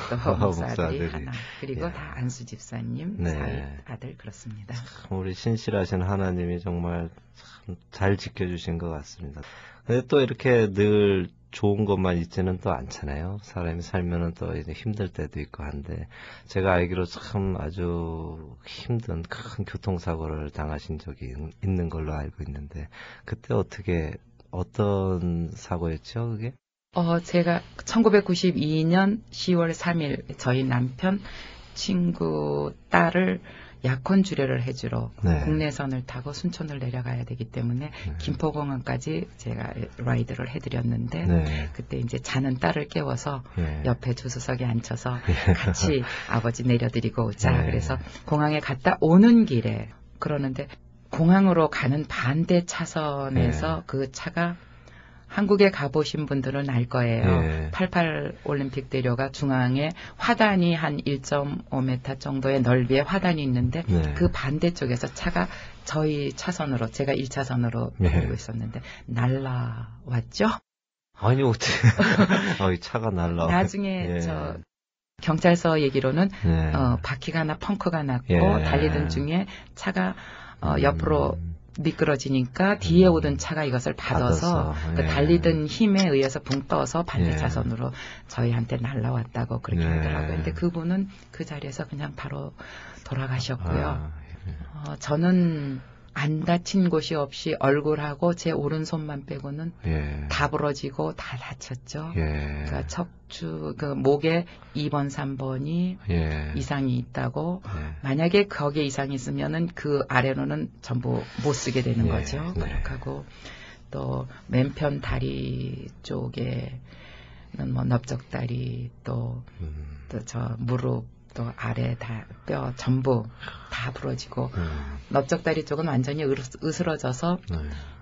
[SPEAKER 5] 또
[SPEAKER 1] 목사
[SPEAKER 5] 아들이. 하나. 그리고
[SPEAKER 1] 야.
[SPEAKER 5] 다 안수 집사님
[SPEAKER 1] 네.
[SPEAKER 5] 사위 아들 그렇습니다.
[SPEAKER 1] 참 우리 신실하신 하나님이 정말 참 잘 지켜주신 것 같습니다. 근데 또 이렇게 늘 좋은 것만 있지는 또 않잖아요. 사람이 살면은 또 이제 힘들 때도 있고 한데 제가 알기로 참 아주 힘든 큰 교통사고를 당하신 적이 있- 있는 걸로 알고 있는데 그때 어떻게 어떤 사고였죠 그게?
[SPEAKER 5] 어, 제가 1992년 10월 3일 저희 남편 친구 딸을 약혼 주례를 해주러
[SPEAKER 1] 네.
[SPEAKER 5] 국내선을 타고 순천을 내려가야 되기 때문에 김포공항까지 제가 라이드를 해드렸는데
[SPEAKER 1] 네.
[SPEAKER 5] 그때 이제 자는 딸을 깨워서
[SPEAKER 1] 예.
[SPEAKER 5] 옆에 조수석에 앉혀서 같이 아버지 내려드리고 오자.
[SPEAKER 1] 네.
[SPEAKER 5] 그래서 공항에 갔다 오는 길에 그러는데 공항으로 가는 반대 차선에서
[SPEAKER 1] 네.
[SPEAKER 5] 그 차가 한국에 가보신 분들은 알 거예요.
[SPEAKER 1] 예.
[SPEAKER 5] 88 올림픽 대로가 중앙에 화단이 한 1.5m 정도의 넓이의 화단이 있는데
[SPEAKER 1] 네.
[SPEAKER 5] 그 반대쪽에서 차가 저희 차선으로 제가 1차선으로
[SPEAKER 1] 예.
[SPEAKER 5] 달리고 있었는데 날라왔죠.
[SPEAKER 1] 아니 어떻게? 어, 이 차가 날라.
[SPEAKER 5] 나중에
[SPEAKER 1] 예.
[SPEAKER 5] 저 경찰서 얘기로는
[SPEAKER 1] 네.
[SPEAKER 5] 어, 바퀴가 나 펑크가 났고
[SPEAKER 1] 예.
[SPEAKER 5] 달리던 중에 차가 어, 옆으로
[SPEAKER 1] 음.
[SPEAKER 5] 미끄러지니까 뒤에 오던 차가 이것을 받아서,
[SPEAKER 1] 받아서,
[SPEAKER 5] 그
[SPEAKER 1] 예.
[SPEAKER 5] 달리던 힘에 의해서 붕 떠서 반대
[SPEAKER 1] 예.
[SPEAKER 5] 차선으로 저희한테 날라왔다고 그렇게
[SPEAKER 1] 네.
[SPEAKER 5] 하더라고요. 근데 그분은 그 자리에서 그냥 바로 돌아가셨고요.
[SPEAKER 1] 아,
[SPEAKER 5] 어, 저는 안 다친 곳이 없이 얼굴하고 제 오른손만 빼고는
[SPEAKER 1] 예.
[SPEAKER 5] 다 부러지고 다 다쳤죠.
[SPEAKER 1] 예.
[SPEAKER 5] 그러니까 척추 그 목에 2번, 3번이
[SPEAKER 1] 예.
[SPEAKER 5] 이상이 있다고
[SPEAKER 1] 예.
[SPEAKER 5] 만약에 거기에 이상이 있으면은 그 아래로는 전부 못 쓰게 되는
[SPEAKER 1] 예,
[SPEAKER 5] 거죠.
[SPEAKER 1] 네.
[SPEAKER 5] 그렇게 하고 또 맨편 다리 쪽에는 뭐 넓적 다리 또또
[SPEAKER 1] 음.
[SPEAKER 5] 저 무릎 또 아래 다 뼈 전부 다 부러지고
[SPEAKER 1] 음.
[SPEAKER 5] 넓적 다리 쪽은 완전히 으스- 으스러져서
[SPEAKER 1] 네.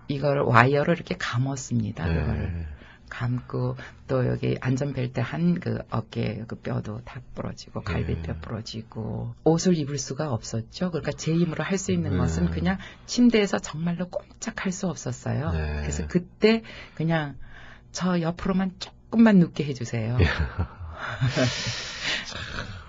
[SPEAKER 5] 이걸 와이어를 이렇게 감았습니다.
[SPEAKER 1] 네.
[SPEAKER 5] 그걸 감고 또 여기 안전벨트 한 그 어깨 그 뼈도 다 부러지고 갈비뼈
[SPEAKER 1] 네.
[SPEAKER 5] 부러지고 옷을 입을 수가 없었죠. 그러니까 제 힘으로 할 수 있는
[SPEAKER 1] 네.
[SPEAKER 5] 것은 그냥 침대에서 정말로 꼼짝할 수 없었어요.
[SPEAKER 1] 네.
[SPEAKER 5] 그래서 그때 그냥 저 옆으로만 조금만 눕게 해주세요.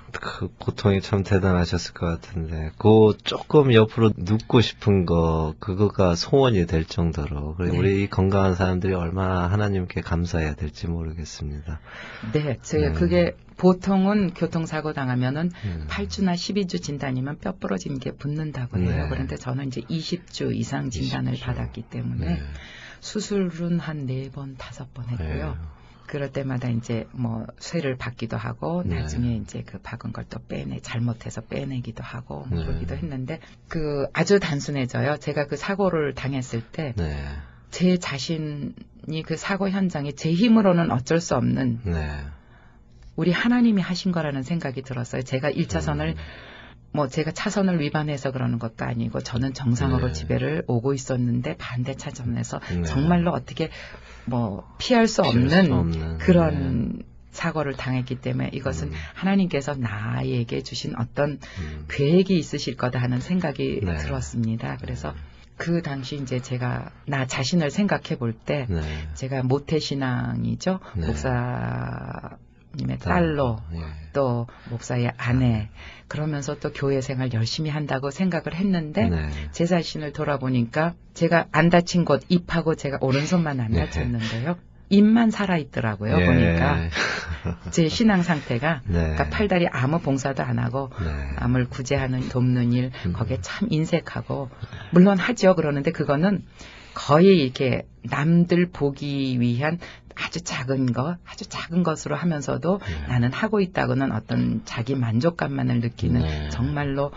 [SPEAKER 1] 예. 그 고통이 참 대단하셨을 것 같은데, 그 조금 옆으로 눕고 싶은 거, 그거가 소원이 될 정도로, 그리고
[SPEAKER 5] 네.
[SPEAKER 1] 우리 이 건강한 사람들이 얼마나 하나님께 감사해야 될지 모르겠습니다.
[SPEAKER 5] 네, 제가
[SPEAKER 1] 네.
[SPEAKER 5] 그게 보통은 교통사고 당하면은
[SPEAKER 1] 음.
[SPEAKER 5] 8주나 12주 진단이면 뼈 부러진 게 붙는다고 해요.
[SPEAKER 1] 네.
[SPEAKER 5] 그런데 저는 이제 20주 이상 진단을
[SPEAKER 1] 20주.
[SPEAKER 5] 받았기 때문에
[SPEAKER 1] 네.
[SPEAKER 5] 수술은 한네 번, 다섯 번 했고요. 그럴 때마다 이제 뭐 쇠를 받기도 하고
[SPEAKER 1] 네.
[SPEAKER 5] 나중에 이제 그 박은 걸 또 빼내 잘못해서 빼내기도 하고 뭐
[SPEAKER 1] 네.
[SPEAKER 5] 그러기도 했는데 그 아주 단순해져요. 제가 그 사고를 당했을 때제
[SPEAKER 1] 네.
[SPEAKER 5] 자신이 그 사고 현장에 제 힘으로는 어쩔 수 없는
[SPEAKER 1] 네.
[SPEAKER 5] 우리 하나님이 하신 거라는 생각이 들었어요. 제가 1차선을
[SPEAKER 1] 음.
[SPEAKER 5] 뭐 제가 차선을 위반해서 그러는 것도 아니고 저는 정상으로
[SPEAKER 1] 네.
[SPEAKER 5] 집에를 오고 있었는데 반대 차선에서
[SPEAKER 1] 네.
[SPEAKER 5] 정말로 어떻게 뭐 피할 수
[SPEAKER 1] 피할
[SPEAKER 5] 없는,
[SPEAKER 1] 수 없는,
[SPEAKER 5] 그런 사고를 당했기 때문에 이것은
[SPEAKER 1] 음.
[SPEAKER 5] 하나님께서 나에게 주신 어떤
[SPEAKER 1] 음.
[SPEAKER 5] 계획이 있으실 거다 하는 생각이
[SPEAKER 1] 네.
[SPEAKER 5] 들었습니다. 그래서 그 당시 이제 제가 나 자신을 생각해 볼때
[SPEAKER 1] 네.
[SPEAKER 5] 제가 모태신앙이죠.
[SPEAKER 1] 네.
[SPEAKER 5] 목사 님의 딸로
[SPEAKER 1] 예.
[SPEAKER 5] 또 목사의 아내 그러면서 또 교회 생활 열심히 한다고 생각을 했는데
[SPEAKER 1] 네.
[SPEAKER 5] 제 자신을 돌아보니까 제가 안 다친 곳 입하고 제가 오른손만 안
[SPEAKER 1] 네.
[SPEAKER 5] 다쳤는데요. 입만 살아 있더라고요.
[SPEAKER 1] 예.
[SPEAKER 5] 보니까 제 신앙 상태가
[SPEAKER 1] 네.
[SPEAKER 5] 그러니까 팔다리 아무 봉사도 안 하고
[SPEAKER 1] 네.
[SPEAKER 5] 남을 구제하는 돕는 일
[SPEAKER 1] 음.
[SPEAKER 5] 거기에 참 인색하고 물론 하죠. 그러는데 그거는 거의 이렇게 남들 보기 위한 아주 작은 것, 아주 작은 것으로 하면서도
[SPEAKER 1] 네.
[SPEAKER 5] 나는 하고 있다고는 어떤 자기 만족감만을 느끼는
[SPEAKER 1] 네.
[SPEAKER 5] 정말로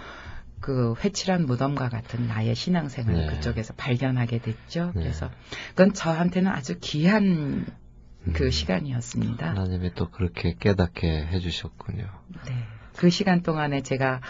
[SPEAKER 5] 그 회칠한 무덤과 같은 나의 신앙생활을
[SPEAKER 1] 네.
[SPEAKER 5] 그쪽에서 발견하게 됐죠.
[SPEAKER 1] 네.
[SPEAKER 5] 그래서 그건 저한테는 아주 귀한 그
[SPEAKER 1] 음.
[SPEAKER 5] 시간이었습니다.
[SPEAKER 1] 하나님이 또 그렇게 깨닫게 해주셨군요.
[SPEAKER 5] 네. 그 시간 동안에 제가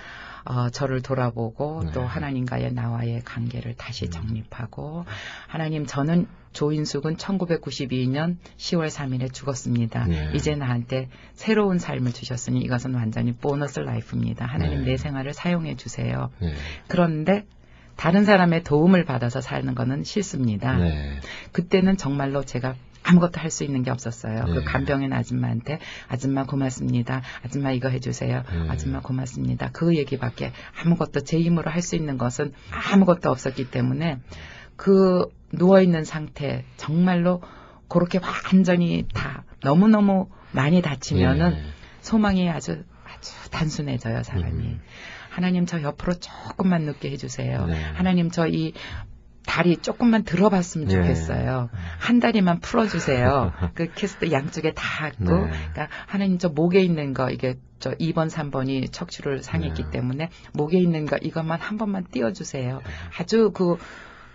[SPEAKER 5] 어, 저를 돌아보고
[SPEAKER 1] 네.
[SPEAKER 5] 또 하나님과의 나와의 관계를 다시
[SPEAKER 1] 음.
[SPEAKER 5] 정립하고 하나님 저는 조인숙은 1992년 10월 3일에 죽었습니다.
[SPEAKER 1] 네.
[SPEAKER 5] 이제 나한테 새로운 삶을 주셨으니 이것은 완전히 보너스 라이프입니다. 하나님
[SPEAKER 1] 네.
[SPEAKER 5] 내 생활을 사용해 주세요.
[SPEAKER 1] 네.
[SPEAKER 5] 그런데 다른 사람의 도움을 받아서 사는 거는 싫습니다.
[SPEAKER 1] 네.
[SPEAKER 5] 그때는 정말로 제가 아무것도 할 수 있는 게 없었어요.
[SPEAKER 1] 네.
[SPEAKER 5] 그 간병인 아줌마한테 아줌마 고맙습니다. 아줌마 이거 해주세요.
[SPEAKER 1] 네.
[SPEAKER 5] 아줌마 고맙습니다. 그 얘기밖에 아무것도 제 힘으로 할 수 있는 것은 아무것도 없었기 때문에 그 누워있는 상태 정말로 그렇게 완전히 다 너무너무 많이 다치면은
[SPEAKER 1] 네.
[SPEAKER 5] 소망이 아주 아주 단순해져요 사람이.
[SPEAKER 1] 음.
[SPEAKER 5] 하나님 저 옆으로 조금만 눕게 해주세요.
[SPEAKER 1] 네.
[SPEAKER 5] 하나님 저 이 다리 조금만 들어봤으면
[SPEAKER 1] 예.
[SPEAKER 5] 좋겠어요. 한 다리만 풀어주세요. 그 캐스트 양쪽에 다 있고,
[SPEAKER 1] 네.
[SPEAKER 5] 그러니까 하나님 저 목에 있는 거 이게 저 2번, 3번이 척추를 상했기
[SPEAKER 1] 네.
[SPEAKER 5] 때문에 목에 있는 거 이것만 한 번만 띄워주세요.
[SPEAKER 1] 네.
[SPEAKER 5] 아주 그,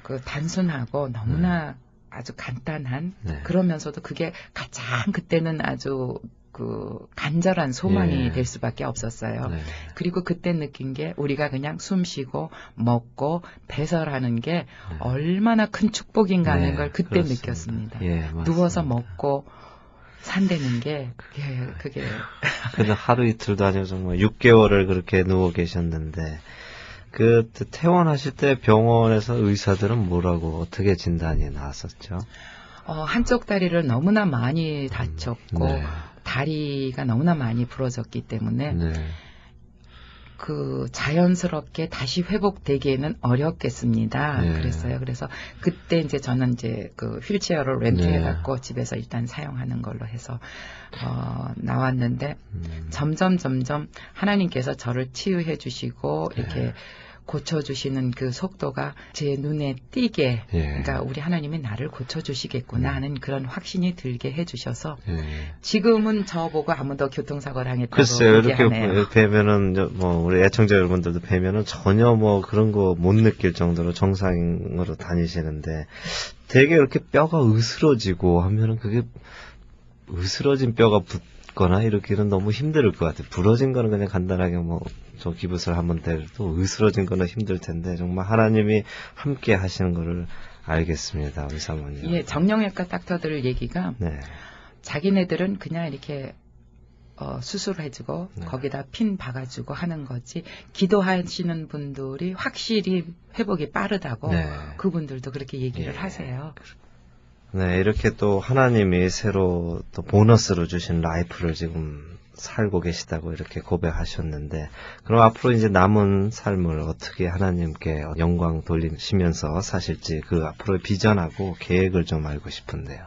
[SPEAKER 5] 그 단순하고 너무나 아주 간단한
[SPEAKER 1] 네.
[SPEAKER 5] 그러면서도 그게 가장 그때는 아주 그 간절한 소망이
[SPEAKER 1] 예.
[SPEAKER 5] 될 수밖에 없었어요.
[SPEAKER 1] 네.
[SPEAKER 5] 그리고 그때 느낀 게 우리가 그냥 숨 쉬고 먹고 배설하는 게
[SPEAKER 1] 네.
[SPEAKER 5] 얼마나 큰 축복인가 하는
[SPEAKER 1] 네,
[SPEAKER 5] 걸 그때
[SPEAKER 1] 그렇습니다.
[SPEAKER 5] 느꼈습니다.
[SPEAKER 1] 예.
[SPEAKER 5] 누워서 먹고 산다는 게 그게 그게
[SPEAKER 1] 근데 하루 이틀도 아니고 정말 6개월을 그렇게 누워 계셨는데 그 퇴원하실 때 병원에서 의사들은 뭐라고 어떻게 진단이 나왔었죠?
[SPEAKER 5] 어, 한쪽 다리를 너무나 많이 다쳤고
[SPEAKER 1] 네.
[SPEAKER 5] 다리가 너무나 많이 부러졌기 때문에
[SPEAKER 1] 네.
[SPEAKER 5] 그 자연스럽게 다시 회복되기에는 어렵겠습니다.
[SPEAKER 1] 네.
[SPEAKER 5] 그랬어요. 그래서 그때 이제 저는 이제 그 휠체어를 렌트해 갖고 집에서 일단 사용하는 걸로 해서 어 나왔는데
[SPEAKER 1] 음.
[SPEAKER 5] 점점 점점 하나님께서 저를 치유해 주시고 이렇게
[SPEAKER 1] 네.
[SPEAKER 5] 고쳐 주시는 그 속도가 제 눈에 띄게
[SPEAKER 1] 예.
[SPEAKER 5] 그러니까 우리 하나님이 나를 고쳐 주시겠구나
[SPEAKER 1] 음.
[SPEAKER 5] 하는 그런 확신이 들게 해 주셔서
[SPEAKER 1] 예.
[SPEAKER 5] 지금은 저보고 아무도 교통사고 당했다고
[SPEAKER 1] 글쎄요, 이렇게
[SPEAKER 5] 얘기하네요.
[SPEAKER 1] 뵈면은, 저, 뭐, 우리 애청자 여러분들도 뵈면은 전혀 뭐 그런 거 못 느낄 정도로 정상으로 다니시는데, 되게 이렇게 뼈가 으스러지고 하면은 그게, 으스러진 뼈가 붙거나 이렇게는 너무 힘들 것 같아요. 부러진 거는 그냥 간단하게 뭐, 저 기부스를 한번 대도 으스러진 거는 힘들 텐데, 정말 하나님이 함께 하시는 거를
[SPEAKER 6] 알겠습니다, 우리 사모님.
[SPEAKER 5] 예, 정형외과 닥터들 얘기가
[SPEAKER 6] 네.
[SPEAKER 5] 자기네들은 그냥 이렇게 어, 수술해주고
[SPEAKER 6] 네.
[SPEAKER 5] 거기다 핀 박아주고 하는 거지 기도하시는 분들이 확실히 회복이 빠르다고
[SPEAKER 6] 네.
[SPEAKER 5] 그분들도 그렇게 얘기를
[SPEAKER 6] 예.
[SPEAKER 5] 하세요.
[SPEAKER 6] 네, 이렇게 또 하나님이 새로 또 보너스로 주신 라이프를 지금 살고 계시다고 이렇게 고백하셨는데, 그럼 앞으로 이제 남은 삶을 어떻게 하나님께 영광 돌리시면서 사실지 그 앞으로의 비전하고 계획을 좀 알고 싶은데요.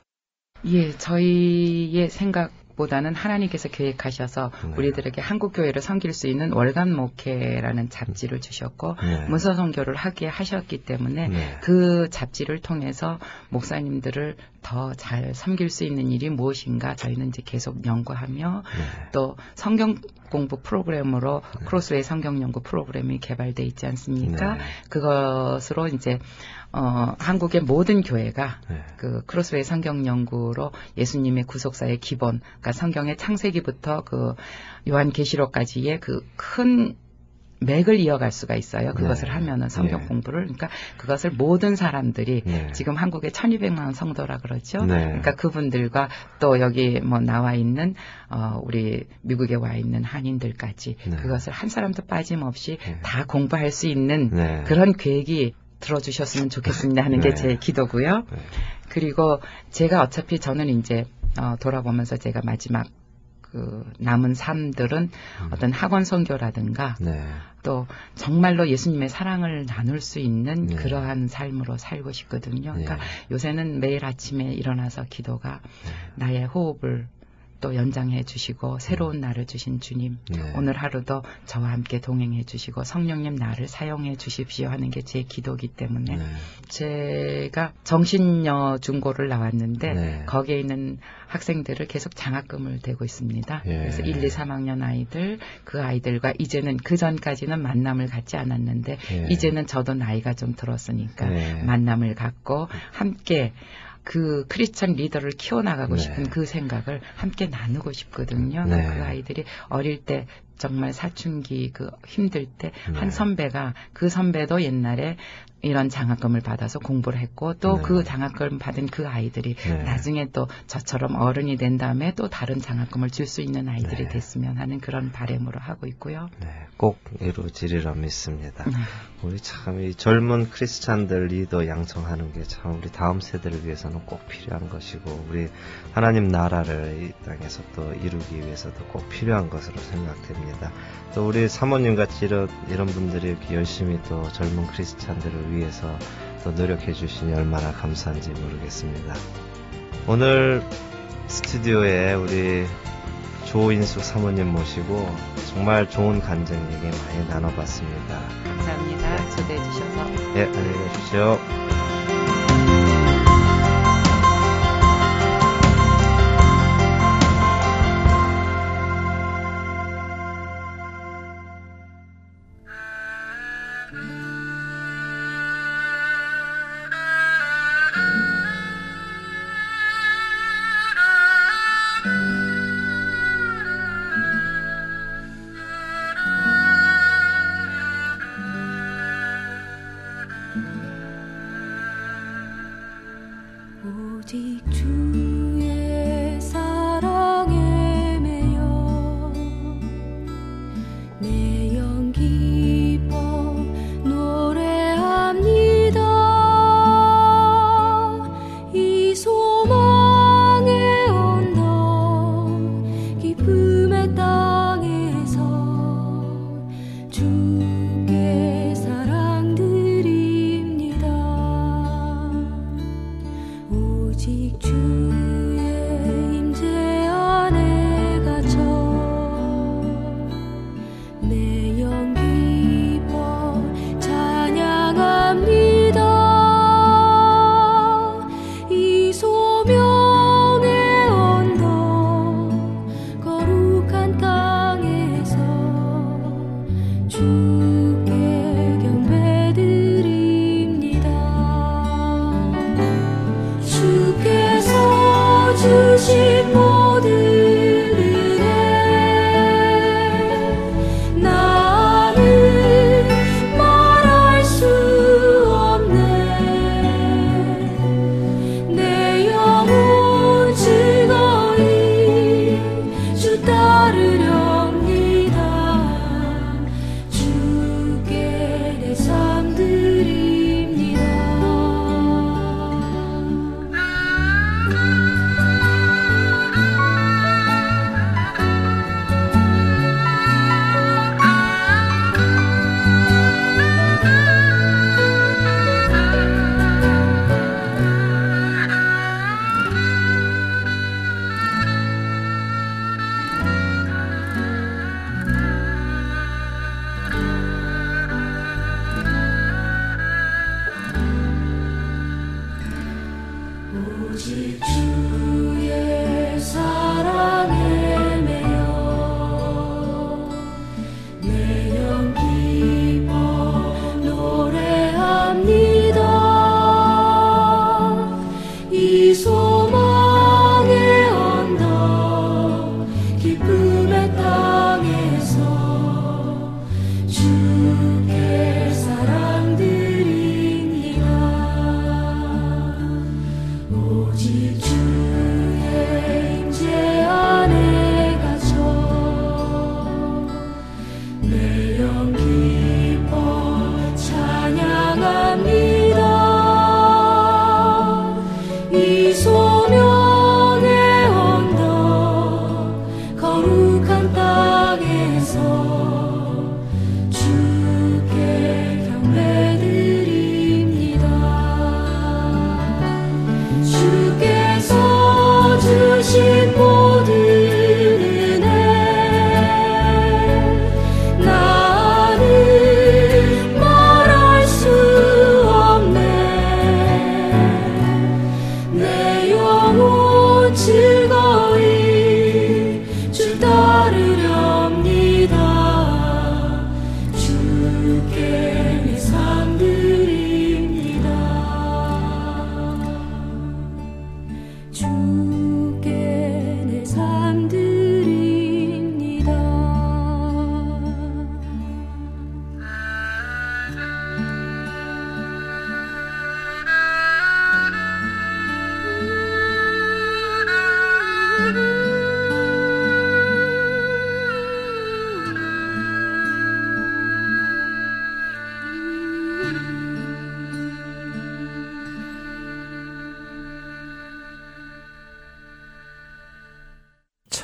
[SPEAKER 5] 예, 저희의 생각 보다는 하나님께서 계획하셔서
[SPEAKER 6] 네.
[SPEAKER 5] 우리들에게 한국 교회를 섬길 수 있는 월간 목회라는 잡지를 주셨고
[SPEAKER 6] 네.
[SPEAKER 5] 문서 선교를 하게 하셨기 때문에
[SPEAKER 6] 네.
[SPEAKER 5] 그 잡지를 통해서 목사님들을 더 잘 섬길 수 있는 일이 무엇인가 저희는 이제 계속 연구하며
[SPEAKER 6] 네.
[SPEAKER 5] 또 성경 공부 프로그램으로 크로스웨이 성경 연구 프로그램이 개발돼 있지 않습니까?
[SPEAKER 6] 네.
[SPEAKER 5] 그것으로 이제 어 한국의 모든 교회가
[SPEAKER 6] 네.
[SPEAKER 5] 그 크로스웨이 성경 연구로 예수님의 구속사의 기본, 그러니까 성경의 창세기부터 그 요한계시록까지의 그큰 맥을 이어갈 수가 있어요. 그것을
[SPEAKER 6] 네.
[SPEAKER 5] 하면은 성경
[SPEAKER 6] 네.
[SPEAKER 5] 공부를 그러니까 그것을 모든 사람들이
[SPEAKER 6] 네.
[SPEAKER 5] 지금 한국에 1200만 성도라 그러죠.
[SPEAKER 6] 네.
[SPEAKER 5] 그러니까 그분들과 또 여기 뭐 나와 있는 어 우리 미국에 와 있는 한인들까지
[SPEAKER 6] 네.
[SPEAKER 5] 그것을 한 사람도 빠짐없이
[SPEAKER 6] 네.
[SPEAKER 5] 다 공부할 수 있는
[SPEAKER 6] 네.
[SPEAKER 5] 그런 계획이 들어주셨으면 좋겠습니다 하는
[SPEAKER 6] 네.
[SPEAKER 5] 게제 기도고요.
[SPEAKER 6] 네.
[SPEAKER 5] 그리고 제가 어차피 저는 이제 어, 돌아보면서 제가 마지막 그 남은 삶들은 어떤 학원 선교라든가
[SPEAKER 6] 네.
[SPEAKER 5] 또 정말로 예수님의 사랑을 나눌 수 있는
[SPEAKER 6] 네.
[SPEAKER 5] 그러한 삶으로 살고 싶거든요. 그러니까
[SPEAKER 6] 네.
[SPEAKER 5] 요새는 매일 아침에 일어나서 기도가 나의 호흡을 또 연장해 주시고 새로운 날을 주신 주님
[SPEAKER 6] 네.
[SPEAKER 5] 오늘 하루도 저와 함께 동행해 주시고 성령님 나를 사용해 주십시오 하는 게 제 기도기 때문에
[SPEAKER 6] 네.
[SPEAKER 5] 제가 정신여 중고를 나왔는데
[SPEAKER 6] 네.
[SPEAKER 5] 거기에 있는 학생들을 계속 장학금을 대고 있습니다.
[SPEAKER 6] 예.
[SPEAKER 5] 그래서 1, 2, 3학년 아이들 그 아이들과 이제는 그 전까지는 만남을 갖지 않았는데
[SPEAKER 6] 예.
[SPEAKER 5] 이제는 저도 나이가 좀 들었으니까
[SPEAKER 6] 네.
[SPEAKER 5] 만남을 갖고 함께 그 크리스천 리더를 키워나가고
[SPEAKER 6] 네.
[SPEAKER 5] 싶은 그 생각을 함께 나누고 싶거든요.
[SPEAKER 6] 네.
[SPEAKER 5] 그 아이들이 어릴 때 정말 사춘기 그 힘들 때한
[SPEAKER 6] 네.
[SPEAKER 5] 선배가 그 선배도 옛날에 이런 장학금을 받아서 공부를 했고 또
[SPEAKER 6] 네.
[SPEAKER 5] 그 장학금 받은 그 아이들이
[SPEAKER 6] 네.
[SPEAKER 5] 나중에 또 저처럼 어른이 된 다음에 또 다른 장학금을 줄 수 있는 아이들이
[SPEAKER 6] 네.
[SPEAKER 5] 됐으면 하는 그런 바램으로 하고 있고요.
[SPEAKER 6] 네, 꼭 이루어지리라 믿습니다.
[SPEAKER 5] 네.
[SPEAKER 6] 우리 참 이 젊은 크리스찬들 리더 양성하는 게 참 우리 다음 세대를 위해서는 꼭 필요한 것이고 우리 하나님 나라를 이 땅에서 또 이루기 위해서도 꼭 필요한 것으로 생각됩니다. 또 우리 사모님 같이 이런, 이런 분들이 이렇게 열심히 또 젊은 크리스찬들을 위해서 또 노력해 주시니 얼마나 감사한지 모르겠습니다. 오늘 스튜디오에 우리 조인숙 사모님 모시고 정말 좋은 간증 얘기 많이 나눠봤습니다.
[SPEAKER 5] 감사합니다. 초대해 주셔서.
[SPEAKER 6] 예, 안녕히 계십시오.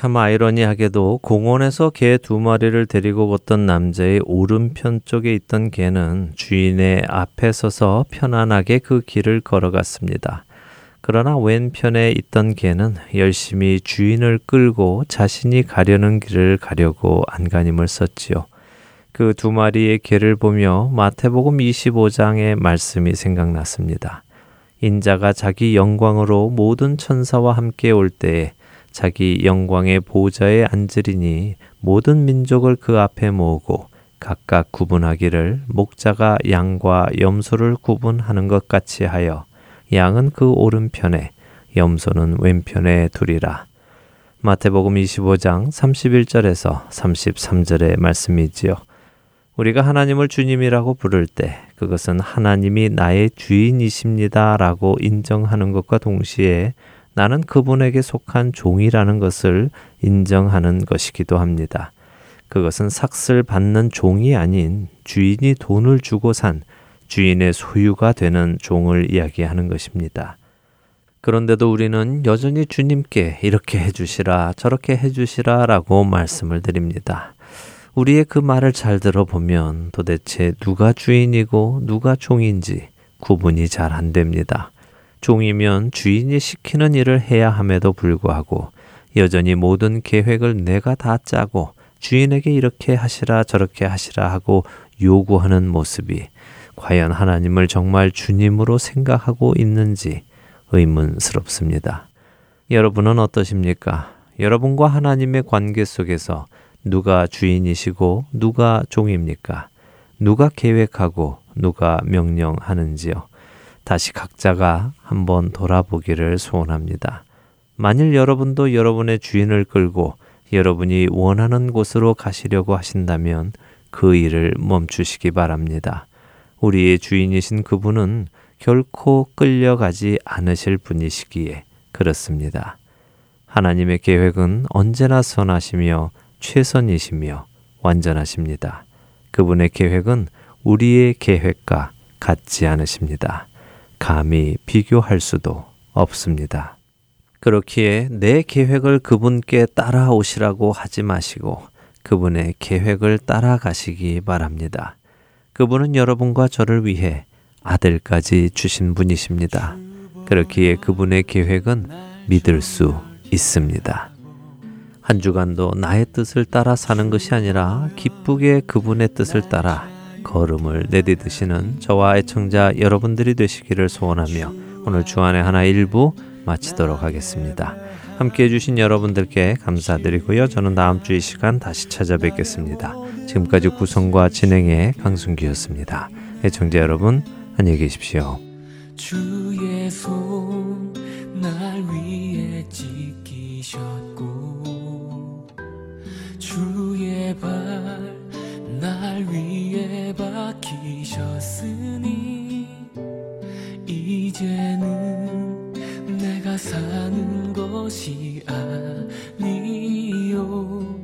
[SPEAKER 1] 참 아이러니하게도 공원에서 개 두 마리를 데리고 걷던 남자의 오른편 쪽에 있던 개는 주인의 앞에 서서 편안하게 그 길을 걸어갔습니다. 그러나 왼편에 있던 개는 열심히 주인을 끌고 자신이 가려는 길을 가려고 안간힘을 썼지요. 그 두 마리의 개를 보며 마태복음 25장의 말씀이 생각났습니다. 인자가 자기 영광으로 모든 천사와 함께 올 때에 자기 영광의 보좌에 앉으리니 모든 민족을 그 앞에 모으고 각각 구분하기를 목자가 양과 염소를 구분하는 것 같이 하여 양은 그 오른편에 염소는 왼편에 두리라. 마태복음 25장 31절에서 33절의 말씀이지요. 우리가 하나님을 주님이라고 부를 때 그것은 하나님이 나의 주인이십니다라고 인정하는 것과 동시에 나는 그분에게 속한 종이라는 것을 인정하는 것이기도 합니다. 그것은 삭슬 받는 종이 아닌 주인이 돈을 주고 산 주인의 소유가 되는 종을 이야기하는 것입니다. 그런데도 우리는 여전히 주님께 이렇게 해주시라, 저렇게 해주시라 라고 말씀을 드립니다. 우리의 그 말을 잘 들어보면 도대체 누가 주인이고 누가 종인지 구분이 잘 안 됩니다. 종이면 주인이 시키는 일을 해야 함에도 불구하고 여전히 모든 계획을 내가 다 짜고 주인에게 이렇게 하시라 저렇게 하시라 하고 요구하는 모습이 과연 하나님을 정말 주님으로 생각하고 있는지 의문스럽습니다. 여러분은 어떠십니까? 여러분과 하나님의 관계 속에서 누가 주인이시고 누가 종입니까? 누가 계획하고 누가 명령하는지요? 다시 각자가 한번 돌아보기를 소원합니다. 만일 여러분도 여러분의 주인을 끌고 여러분이 원하는 곳으로 가시려고 하신다면 그 일을 멈추시기 바랍니다. 우리의 주인이신 그분은 결코 끌려가지 않으실 분이시기에 그렇습니다. 하나님의 계획은 언제나 선하시며 최선이시며 완전하십니다. 그분의 계획은 우리의 계획과 같지 않으십니다. 감히 비교할 수도 없습니다. 그렇기에 내 계획을 그분께 따라오시라고 하지 마시고 그분의 계획을 따라가시기 바랍니다. 그분은 여러분과 저를 위해 아들까지 주신 분이십니다. 그렇기에 그분의 계획은 믿을 수 있습니다. 한 주간도 나의 뜻을 따라 사는 것이 아니라 기쁘게 그분의 뜻을 따라 걸음을 내디드시는 저와 애청자 여러분들이 되시기를 소원하며 오늘 주안의 하나 일부 마치도록 하겠습니다. 함께 해주신 여러분들께 감사드리고요. 저는 다음 주 이 시간 다시 찾아뵙겠습니다. 지금까지 구성과 진행의 강순기였습니다. 애청자 여러분, 안녕히 계십시오.
[SPEAKER 7] 주의 손 날 위에 지키셨고 주의 발 날 위에 박히셨으니 이제는 내가 사는 것이 아니요.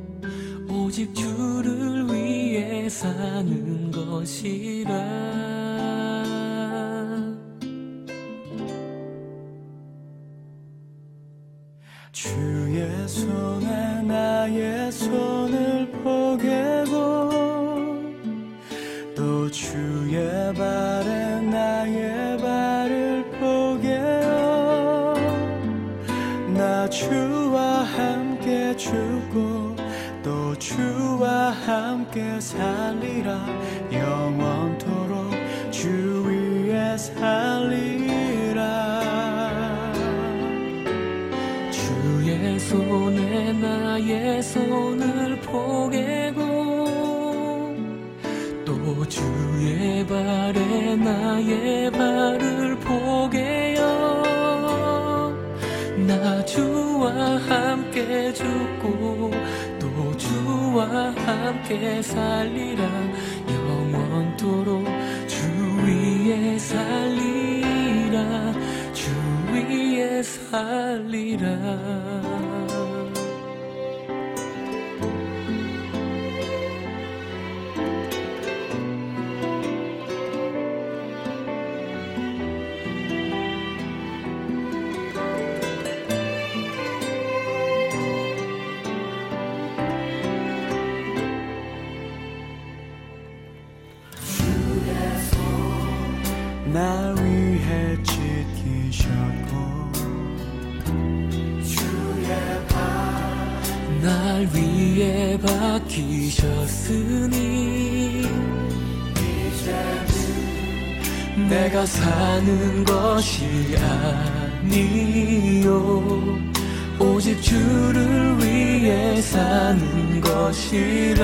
[SPEAKER 7] 오직 주를 위해 사는 것이라 사는 것이라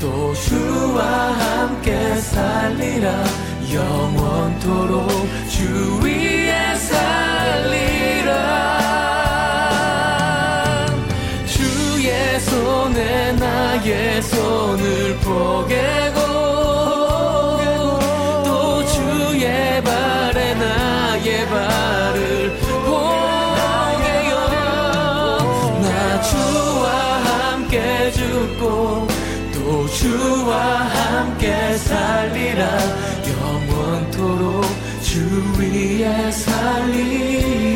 [SPEAKER 7] 또 주와 함께 살리라. 영원토록 주 위에 살리라. 주의 손에 나의 손을 포개 주와 함께 살리라. 영원토록 주 위에 살리라